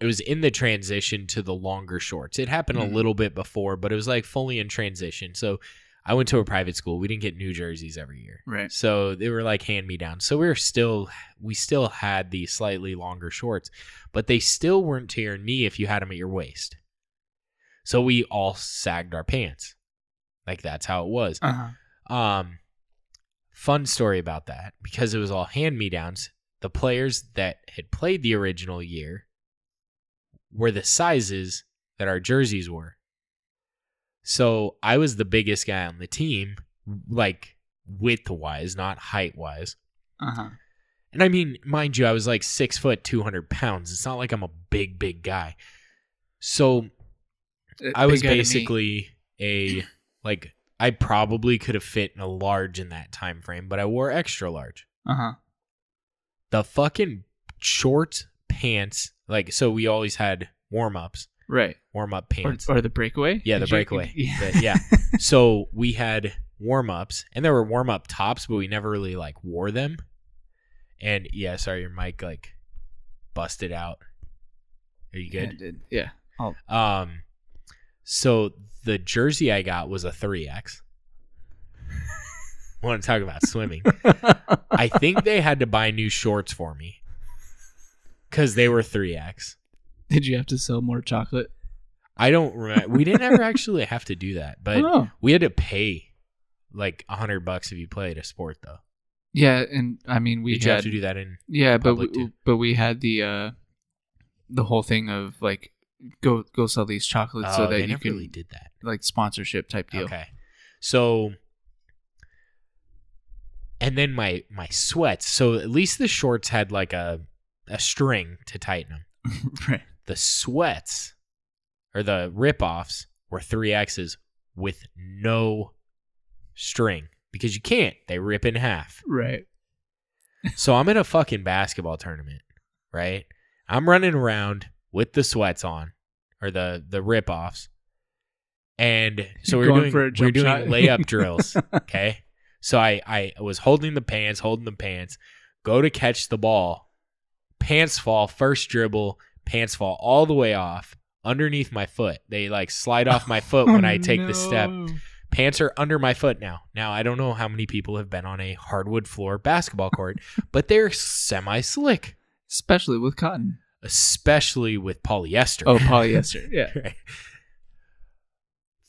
It was in the transition to the longer shorts. It happened Mhm. a little bit before, but it was like fully in transition. So I went to a private school. We didn't get new jerseys every year. Right. So they were like hand me down. So we were still we still had the slightly longer shorts, but they still weren't to your knee if you had them at your waist. So we all sagged our pants. Like that's how it was. Uh-huh. Um fun story about that because it was all hand me downs. The players that had played the original year were the sizes that our jerseys were. So I was the biggest guy on the team, like width wise, not height wise. Uh-huh. And I mean, mind you, I was like six foot, 200 pounds. It's not like I'm a big, big guy. So Uh, I was big guy to me. basically a, <clears throat> like, I probably could have fit in a large in that time frame, but I wore extra large. Uh-huh. The fucking shorts, pants, like, so we always had warm ups, Right. warm up pants. or the breakaway? Yeah, the Did you- breakaway. <laughs> Yeah. The- yeah. <laughs> so we had warm ups, and there were warm up tops, but we never really like wore them. And yeah, sorry, your mic like busted out. Are you good? Yeah. Oh, Um, so the jersey I got was a three X. <laughs> Want to talk about swimming? I think they had to buy new shorts for me because they were three X. Did you have to sell more chocolate? I don't remember. We didn't ever actually have to do that, but oh. we had to pay like a hundred bucks if you played a sport, though. Yeah, and I mean we Did you had have to do that in? yeah, but we, too? but we had the uh the whole thing of like go go sell these chocolates so oh, they that you never can really did that. like sponsorship type deal. Okay, so and then my my sweats. So at least the shorts had like a a string to tighten them. <laughs> right. The sweats or the rip offs were three X's with no string because you can't. They rip in half. Right. <laughs> So I'm in a fucking basketball tournament, right? I'm running around with the sweats on or the the rip offs. And so we're doing we're doing shot? layup drills. <laughs> Okay. So I I was holding the pants, holding the pants, go to catch the ball. Pants fall, first dribble, pants fall all the way off underneath my foot. They like slide off my foot when I <laughs> oh, take the step. Pants are under my foot now. Now I don't know how many people have been on a hardwood floor basketball court, <laughs> but they're semi slick, Especially with cotton. especially with polyester. Oh, polyester. <laughs> Yeah. Right.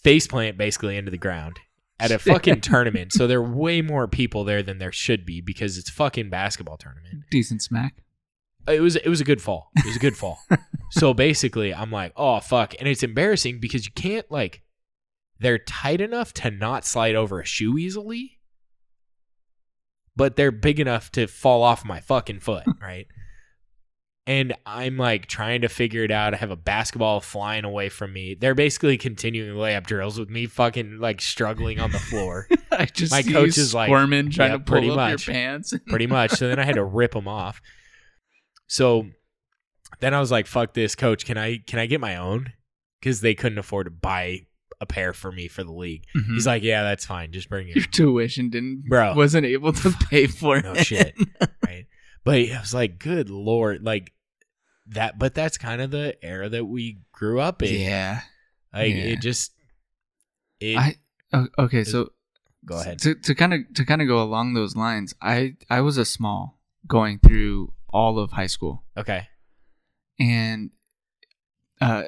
Face plant basically into the ground at a fucking tournament. So there are way more people there than there should be because it's fucking basketball tournament. Decent smack. It was it was a good fall. It was a good fall. <laughs> so basically, I'm like, oh fuck, and it's embarrassing because you can't like, they're tight enough to not slide over a shoe easily, but they're big enough to fall off my fucking foot, <laughs> right? And I'm like trying to figure it out. I have a basketball flying away from me. They're basically continuing layup drills with me fucking like struggling on the floor. <laughs> I just My coach is like, squirming, trying yeah, to pull pretty up much. your pants. pretty much. So then I had to rip them off. So then I was like, "Fuck this, coach. Can I can I get my own?" Because they couldn't afford to buy a pair for me for the league. Mhm. He's like, "Yeah, that's fine. Just bring it." your tuition didn't Bro. wasn't able to <laughs> pay for No it. shit. right? But I was like, "Good lord!" Like that. But that's kind of the era that we grew up in. Yeah. Like yeah. it just. It, I okay, Is- so go ahead. To to kind of to kind of go along those lines, I I was a small going through all of high school, Okay. and uh,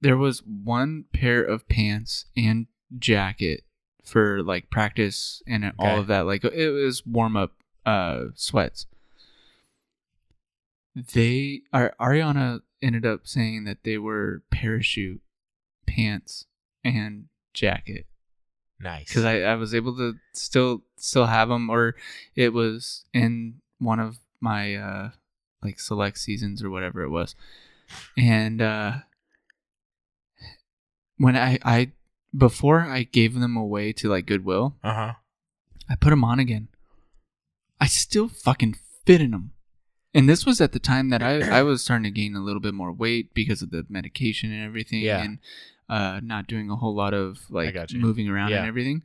there was one pair of pants and jacket for like practice and all of that. Like it was warm up uh sweats. They are Ariana ended up saying that they were parachute pants and jacket Nice. because I, I was able to still still have them or it was in one of my uh like select seasons or whatever it was and uh when i i before i gave them away to like goodwill uh huh. i put them on again i still fucking fit in them and this was at the time that i i was starting to gain a little bit more weight because of the medication and everything Yeah. and uh not doing a whole lot of like moving around Yeah. and everything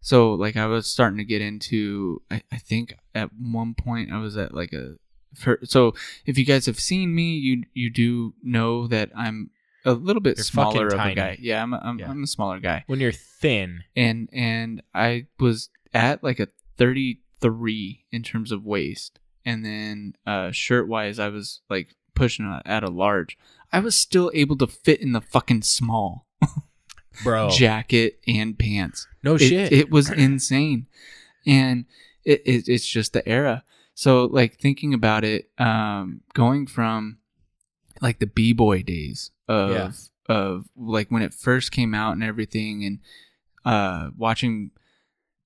so like i was starting to get into I, I think at one point i was at like a for so if you guys have seen me, you you do know that I'm a little bit You're smaller of a guy. Yeah, I'm a, I'm, Yeah. I'm a smaller guy, When you're thin, and and I was at like a 33 in terms of waist, and then uh, shirt wise, I was like pushing a- at a large. I was still able to fit in the fucking small <laughs> bro. jacket and pants. no it, shit. It was insane, and it, it it's just the era. So like thinking about it, um, going from like the b boy days of Yeah. of like when it first came out and everything, and uh, watching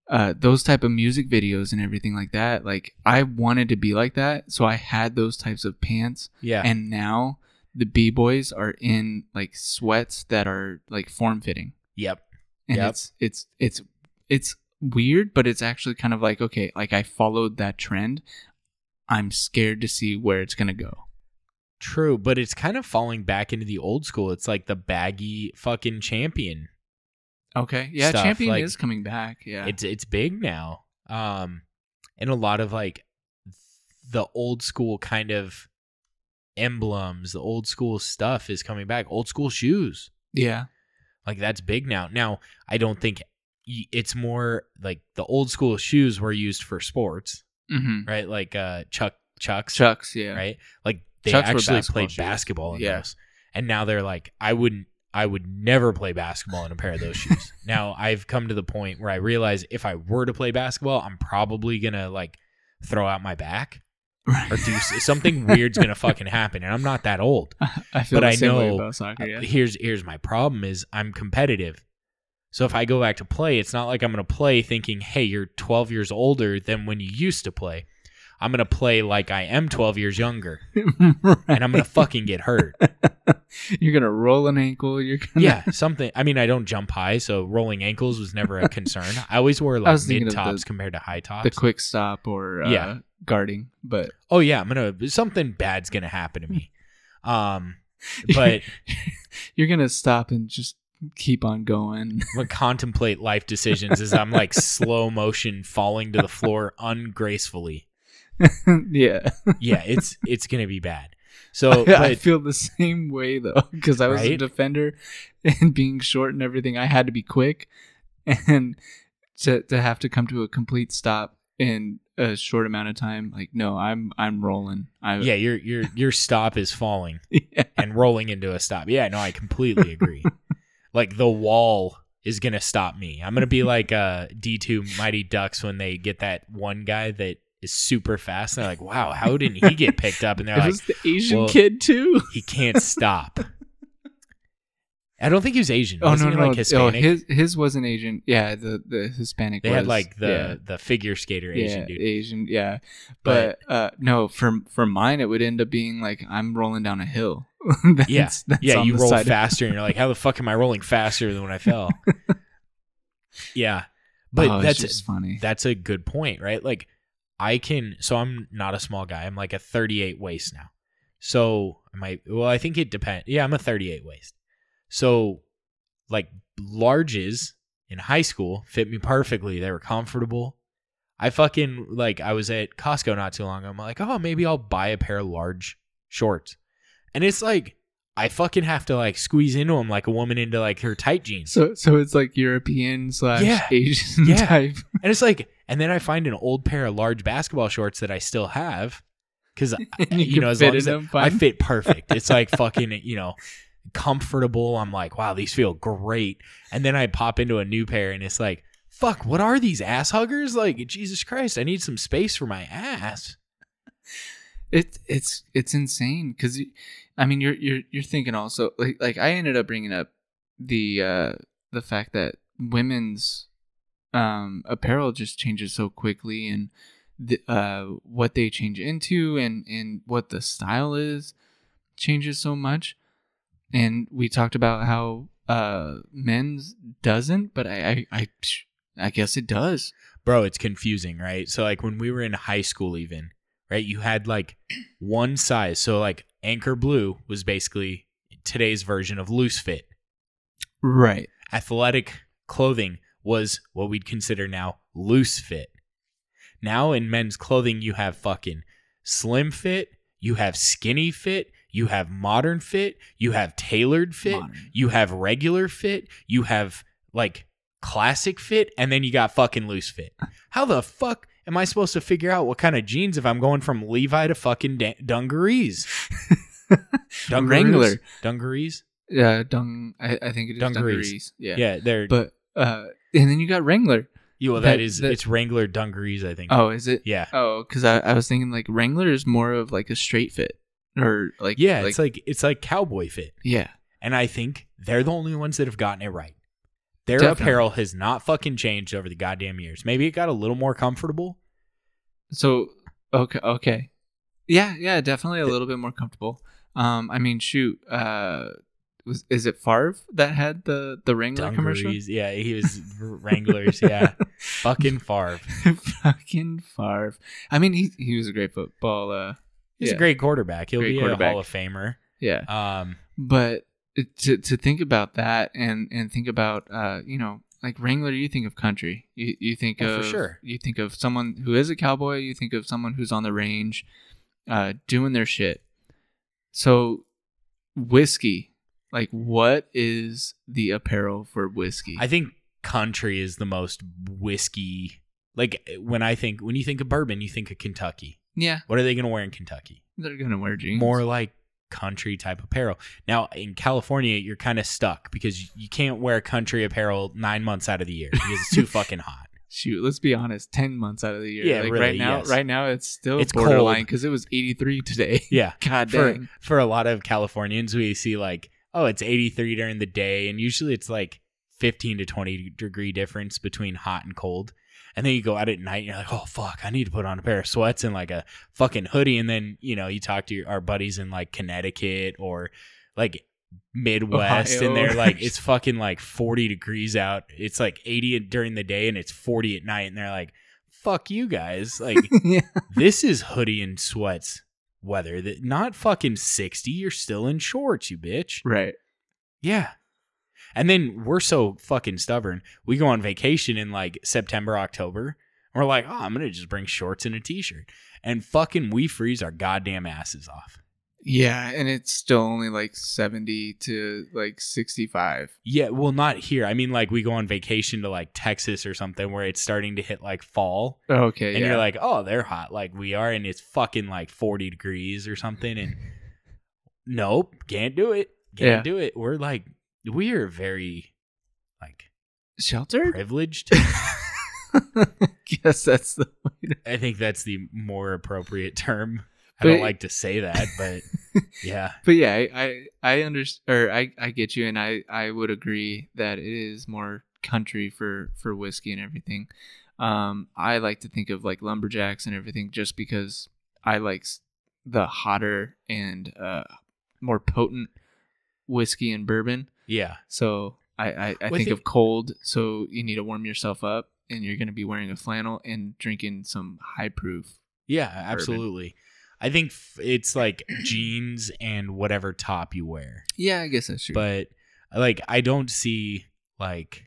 uh, those type of music videos and everything like that. Like I wanted to be like that, so I had those types of pants yeah. and now the b boys are in like sweats that are like form fitting yep. and Yep. it's it's it's it's weird but it's actually kind of like okay like i followed that trend i'm scared to see where it's gonna go True, but it's kind of falling back into the old school. It's like the baggy fucking champion. okay yeah Stuff, champion like- is coming back yeah It's it's big now. Um and a lot of like the old school kind of emblems, the old school stuff is coming back. Old school shoes. yeah Like that's big now. Now, I don't think it's more like the old school shoes were used for sports, mm-hmm. right? Like uh Chuck Chucks, chucks yeah right? Like they Chucks actually basketball played shoes. basketball in Yeah. those. And now they're like, I wouldn't I would never play basketball in a pair of those shoes. <laughs> now I've come to the point where I realize if I were to play basketball, I'm probably gonna like throw out my back or do something weird's gonna <laughs> fucking happen. And I'm not that old. <laughs> i feel but I know- about soccer yeah Uh, Here's here's my problem is I'm competitive. So if I go back to play, it's not like I'm going to play thinking, "Hey, you're 12 years older than when you used to play." I'm going to play like I am 12 years younger, <laughs> and I'm going to fucking get hurt. <laughs> you're gonna roll an ankle you're gonna Yeah, something. I mean, I don't jump high, so rolling ankles was never a concern. I always wore like mid tops compared to high tops. the quick stop or uh, Yeah. guarding but oh yeah, I'm going to something bad's going to happen to me. Um <laughs> but you're gonna stop and just keep on going <laughs> I'm contemplate life decisions as I'm like slow motion falling to the floor ungracefully. <laughs> yeah Yeah, it's it's gonna be bad. So, <laughs> I but feel the same way though because I was a defender and being short and everything. I had to be quick and to to have to come to a complete stop in a short amount of time. Like no, I'm I'm rolling. I yeah, your your your stop is falling yeah. and rolling into a stop. Yeah, no, I completely agree. Like the wall is gonna stop me. I'm gonna be <laughs> like uh D two Mighty Ducks when they get that one guy that is super fast. And they're like, wow, how didn't he get picked up? And they're <laughs> It like, was the Asian well, kid too. he can't stop. I don't think he was Asian. Oh Wasn't no no! like oh, his his was an Asian. Yeah, the the Hispanic. they had like the yeah. the figure skater Asian yeah, dude. Asian, yeah. But, uh, no, for for mine, it would end up being like I'm rolling down a hill. <laughs> that's, Yeah, that's yeah, you roll faster, and you're like, "How the fuck am I rolling faster than when I fell?" <laughs> yeah, but oh, that's just funny. that's a good point, right? Like, I can. So I'm not a small guy. I'm like a 38 waist now. So I might. Well, I think it depends. Yeah, I'm a 38 waist. So, like larges in high school fit me perfectly. They were comfortable. I fucking like. I was at Costco not too long. ago. I'm like, oh, maybe I'll buy a pair of large shorts, and it's like. I fucking have to like squeeze into them like a woman into like her tight jeans. So so it's like European slash Yeah. Asian Yeah. type. And it's like, and then I find an old pair of large basketball shorts that I still have because <laughs> And you, know as long as I- I fit perfect. <laughs> It's like fucking you know comfortable. I'm like, wow, these feel great. And then I pop into a new pair and it's like, fuck, what are these ass huggers? Like Jesus Christ, I need some space for my ass. It it's it's insane because I mean you're you're you're thinking also like like I ended up bringing up the uh the fact that women's um apparel just changes so quickly and the uh what they change into and and what the style is changes so much and we talked about how uh men's doesn't but I I I, I guess it does Bro, it's confusing, right? So like when we were in high school even, right? You had like <clears throat> one size. So like Anchor Blue was basically today's version of loose fit. right athletic clothing was what we'd consider now loose fit. Now in men's clothing, you have fucking slim fit, you have skinny fit, you have modern fit, you have tailored fit, Modern. you have regular fit, you have like classic fit, and then you got fucking loose fit. How the fuck am I supposed to figure out what kind of jeans if I'm going from Levi to fucking da- dungarees? <laughs> Dungaroos? Wrangler. Dungarees? Yeah, dung. I, I think it is Dungarees. dungarees. Yeah. Yeah, they're But uh, and then you got Wrangler. yeah, well, that that- is that- it's Wrangler dungarees, I think. Oh, is it? yeah. Oh, because I, I was thinking like Wrangler is more of like a straight fit or like Yeah, it's like it's like cowboy fit. yeah And I think they're the only ones that have gotten it right. Their Definitely. apparel has not fucking changed over the goddamn years. Maybe it got a little more comfortable. So okay, okay, yeah, yeah, definitely a little bit more comfortable. Um, I mean, shoot, uh, was is it Favre that had the the Wrangler commercial? Yeah, he was <laughs> Wranglers. Yeah. <laughs> Fucking Favre. Fucking Favre. I mean, he he was a great football. Uh, He's Yeah. a great quarterback. He'll Great be quarterback. a Hall of Famer. yeah, Um, but to to think about that and and think about uh, you know. Like Wrangler, you think of country. You you think Oh, of for sure. You think of someone who is a cowboy. You think of someone who's on the range, uh, doing their shit. So, whiskey, like, what is the apparel for whiskey? I think country is the most whiskey. Like when I think when you think of bourbon, you think of Kentucky. yeah, What are they going to wear in Kentucky? they're gonna wear jeans. More like country type apparel. Now in California, you're kind of stuck because you can't wear country apparel nine months out of the year because it's too <laughs> fucking hot. Shoot, let's be honest. Ten months out of the year. Yeah, like really, right now, yes. right now it's still It's borderline because it was 83 today. <laughs> Yeah. God for for a lot of Californians, we see like, oh, it's 83 during the day, and usually it's like 15 to 20 degree difference between hot and cold. And then you go out at night, and you're like, oh fuck, I need to put on a pair of sweats and like a fucking hoodie. And then you know you talk to your, our buddies in like Connecticut or like Midwest, Ohio. and they're like, <laughs> it's fucking like 40 degrees out. It's like 80 during the day, and it's 40 at night, and they're like, fuck you guys, like <laughs> yeah. this is hoodie and sweats weather that not fucking 60 you're still in shorts you bitch Right. yeah and then we're so fucking stubborn we go on vacation in like september october and we're like oh i'm gonna just bring shorts and a t-shirt and fucking we freeze our goddamn asses off Yeah, and it's still only like 70 to like 65. yeah well not here i mean like we go on vacation to like texas or something where it's starting to hit like fall Okay. and yeah. you're like, oh, they're hot like we are, and it's fucking like 40 degrees or something. And <laughs> nope, can't do it. Can't Yeah. do it. We're like, we are very like sheltered? privileged. <laughs> Guess that's the way to. I think that's the more appropriate term. I But- don't like to say that, but <laughs> yeah, But yeah, I I, I understand or I, I get you and I, I would agree that it is more country for for whiskey and everything. Um I like to think of like lumberjacks and everything just because I like the hotter and uh more potent whiskey and bourbon. Yeah, So I, I, I think of cold, so you need to warm yourself up and you're gonna be wearing a flannel and drinking some high proof. yeah, absolutely. I think f- it's like jeans and whatever top you wear. Yeah, I guess that's true. but like I don't see like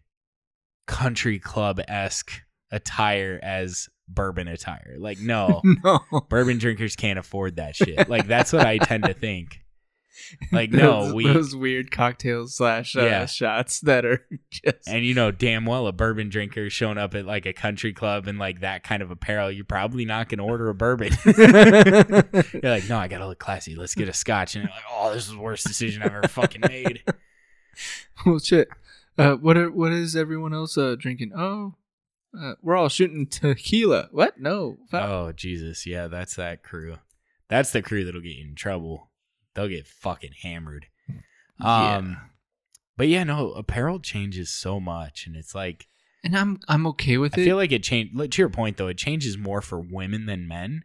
country club esque attire as bourbon attire. Like no, <laughs> no. bourbon drinkers can't afford that shit. Like that's what I tend to think. Like <laughs> no, those, we those weird cocktails slash uh, Yeah. shots that are <laughs> just and you know damn well a bourbon drinker showing up at like a country club in like that kind of apparel, you're probably not gonna order a bourbon. <laughs> you're like, no, I gotta look classy. Let's get a scotch. And you're like, oh, this is the worst decision I've ever fucking made. well shit. Uh, what are what is everyone else uh, drinking? Oh, uh, we're all shooting tequila. What? No. Fuck. Oh Jesus, yeah, that's that crew. That's the crew that'll get you in trouble. They'll get fucking hammered. Yeah. Um, but yeah, no, apparel changes so much, and it's like and I'm I'm okay with I it. I feel like it changed. To your point, though, it changes more for women than men.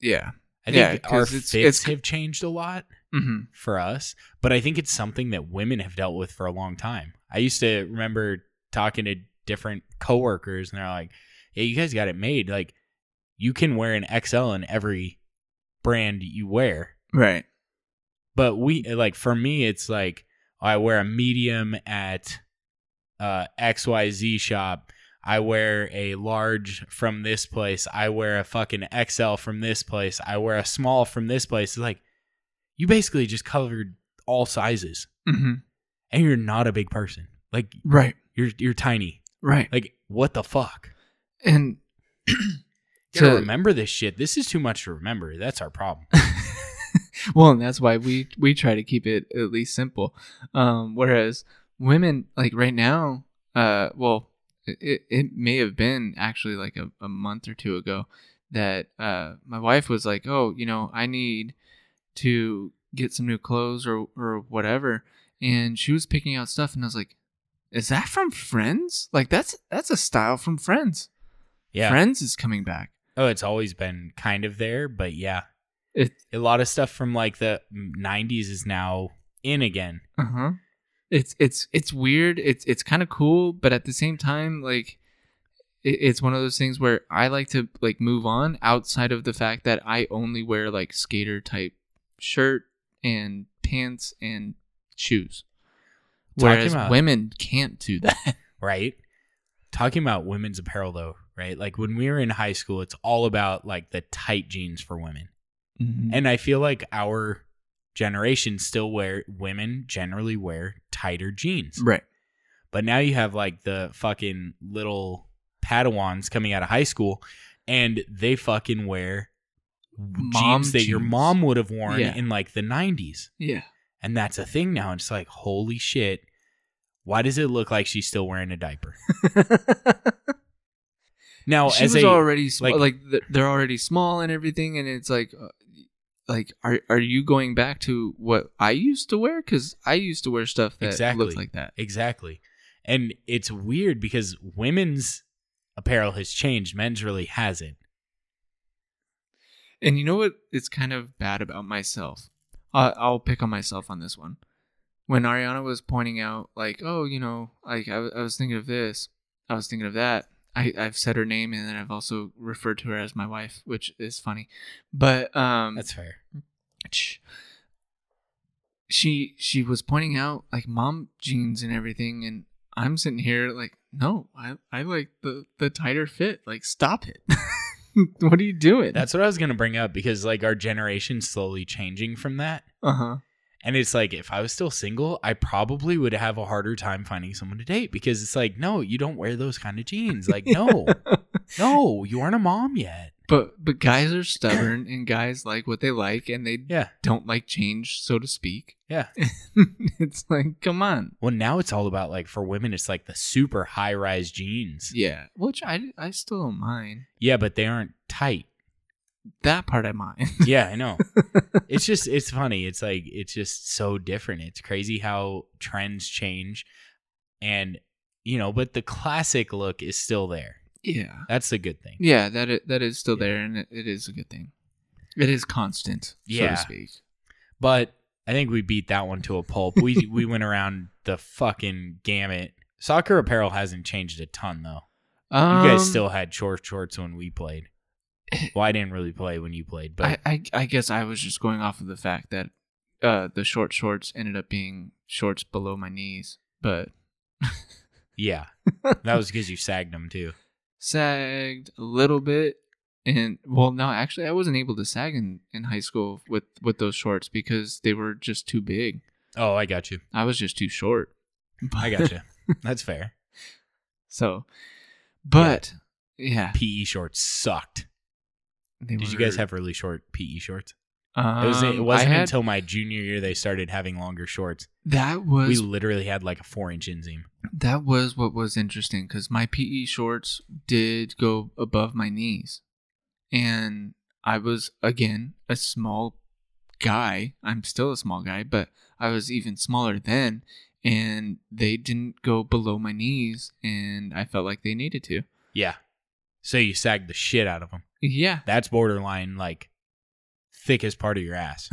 yeah. I think Yeah, our it's- fits it's- have changed a lot Mm-hmm. for us, but I think it's something that women have dealt with for a long time. I used to remember talking to different coworkers, and they're like, "Yeah, you guys got it made. Like, you can wear an XL in every brand you wear." Right. But we like for me, it's like I wear a medium at uh, XYZ shop. I wear a large from this place. I wear a fucking XL from this place. I wear a small from this place. It's like you basically just covered all sizes, Mm-hmm. and you're not a big person. Like Right. you're you're tiny. Right. Like what the fuck? And To- remember this shit. This is too much to remember. That's our problem. <laughs> well, and that's why we we try to keep it at least simple. Um, whereas women, like right now, uh, well, it it may have been actually like a, a month or two ago that uh my wife was like, oh, you know, I need to get some new clothes or or whatever, and she was picking out stuff, and I was like, is that from Friends? Like that's that's a style from Friends. Yeah. Friends is coming back. Oh, it's always been kind of there, but yeah. It A lot of stuff from like the 90s is now in again. Uh huh. It's it's it's weird. It's it's kind of cool, but at the same time, like it, it's one of those things where I like to like move on outside of the fact that I only wear like skater type shirt and pants and shoes, Talking whereas about- women can't do that. <laughs> right? Talking about women's apparel though, right? Like when we were in high school, it's all about like the tight jeans for women. Mm-hmm. And I feel like our generation still wear women generally wear tighter jeans. right. But now you have like the fucking little Padawans coming out of high school and they fucking wear Mom jeans that your mom would have worn Yeah. in like the 90s. Yeah. And that's a thing now. It's like, holy shit. Why does it look like she's still wearing a diaper? <laughs> Now, she as was a already sm- like- like, they're already small and everything, and it's like, uh, like are are you going back to what I used to wear? Because I used to wear stuff that Exactly. looked like that. exactly, and it's weird because women's apparel has changed, men's really hasn't. And you know what? It's kind of bad about myself. Uh, I'll pick on myself on this one. When Ariana was pointing out, like, oh, you know, like I, w- I was thinking of this, I was thinking of that. I, I've said her name and then I've also referred to her as my wife, which is funny. But um, That's fair. She she was pointing out like mom jeans and everything and i'm sitting here like no i i like the the tighter fit like stop it <laughs> what are you doing That's what I was gonna bring up because like our generation's slowly changing from that. uh-huh And it's like if I was still single, I probably would have a harder time finding someone to date because it's like, no, you don't wear those kind of jeans. Like, no, <laughs> no, you aren't a mom yet. but but guys are stubborn and guys like what they like and they Yeah. don't like change so to speak Yeah. <laughs> it's like come on Well, now it's all about like for women, it's like the super high rise jeans. yeah which i i still don't mind Yeah, but they aren't tight. That part i mind <laughs> Yeah, I know. it's just it's funny. It's like it's just so different. It's crazy how trends change, and you know, but the classic look is still there. yeah That's a good thing. Yeah, that is, that is still Yeah. there, and it, it is a good thing. It is constant, so Yeah. to speak. But I think we beat that one to a pulp. We <laughs> we went around the fucking gamut. Soccer apparel hasn't changed a ton though. You guys Um, still had short shorts when we played. <coughs> Well, I didn't really play when you played, but I, I I guess I was just going off of the fact that uh, the short shorts ended up being shorts below my knees, but <laughs> yeah, that was because you sagged them too. sagged a little bit. And well, no, actually, I wasn't able to sag in, in high school with with those shorts because they were just too big. Oh, I got you. I was just too short. I got you. <laughs> That's fair. so, but yeah, PE shorts sucked. They Did you guys have really short PE shorts? Um, It was, it wasn't had- until my junior year they started having longer shorts. that was We literally had like a four inch inseam. that was what was interesting because my PE shorts did go above my knees, and I was again a small guy. I'm still a small guy, but I was even smaller then, and they didn't go below my knees, and I felt like they needed to. Yeah. So you sagged the shit out of them. Yeah, That's borderline like thickest part of your ass.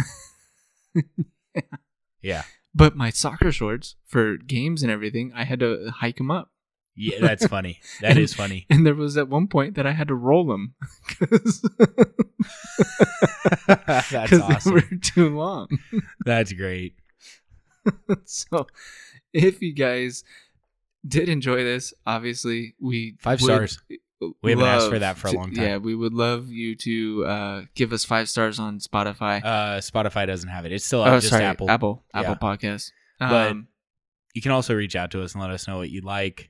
<laughs> yeah. but my soccer shorts for games and everything, I had to hike them up. Yeah, that's funny. That is funny. And there was at one point that I had to roll them because <laughs> <laughs> that's they awesome. were too long. That's great. so, if you guys did enjoy this, obviously we Five would stars. We haven't asked for that for a long time. Yeah, we would love you to uh, give us five stars on Spotify. Uh, Spotify doesn't have it. It's still oh, just sorry, Apple. Apple, Apple Yeah. Podcast. But- Um, You can also reach out to us and let us know what you like.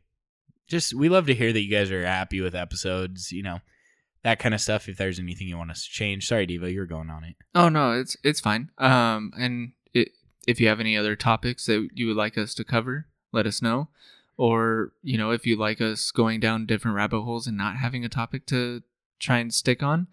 Just we love to hear that you guys are happy with episodes. You know that kind of stuff. If there's anything you want us to change, sorry, Diva, you're going on it. oh no, it's it's fine. Um, and it, if you have any other topics that you would like us to cover, let us know. Or you know, if you like us going down different rabbit holes and not having a topic to try and stick on,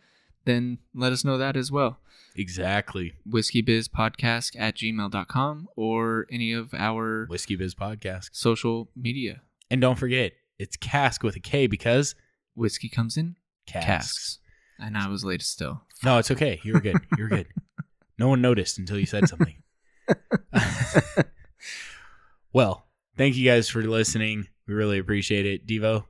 then let us know that as well. Exactly. whiskeybizpodcast at gmail.com or any of our Whiskey Biz Podcast. social media. And don't forget, it's cask with a K because Whiskey comes in casks. casks. And I was late still. No, it's okay. You were good. You were good. <laughs> no one noticed until you said something. <laughs> <laughs> well, Thank you guys for listening. We really appreciate it. Devo.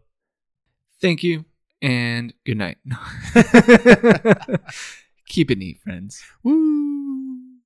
Thank you and good night. <laughs> <laughs> Keep it neat, friends. Woo!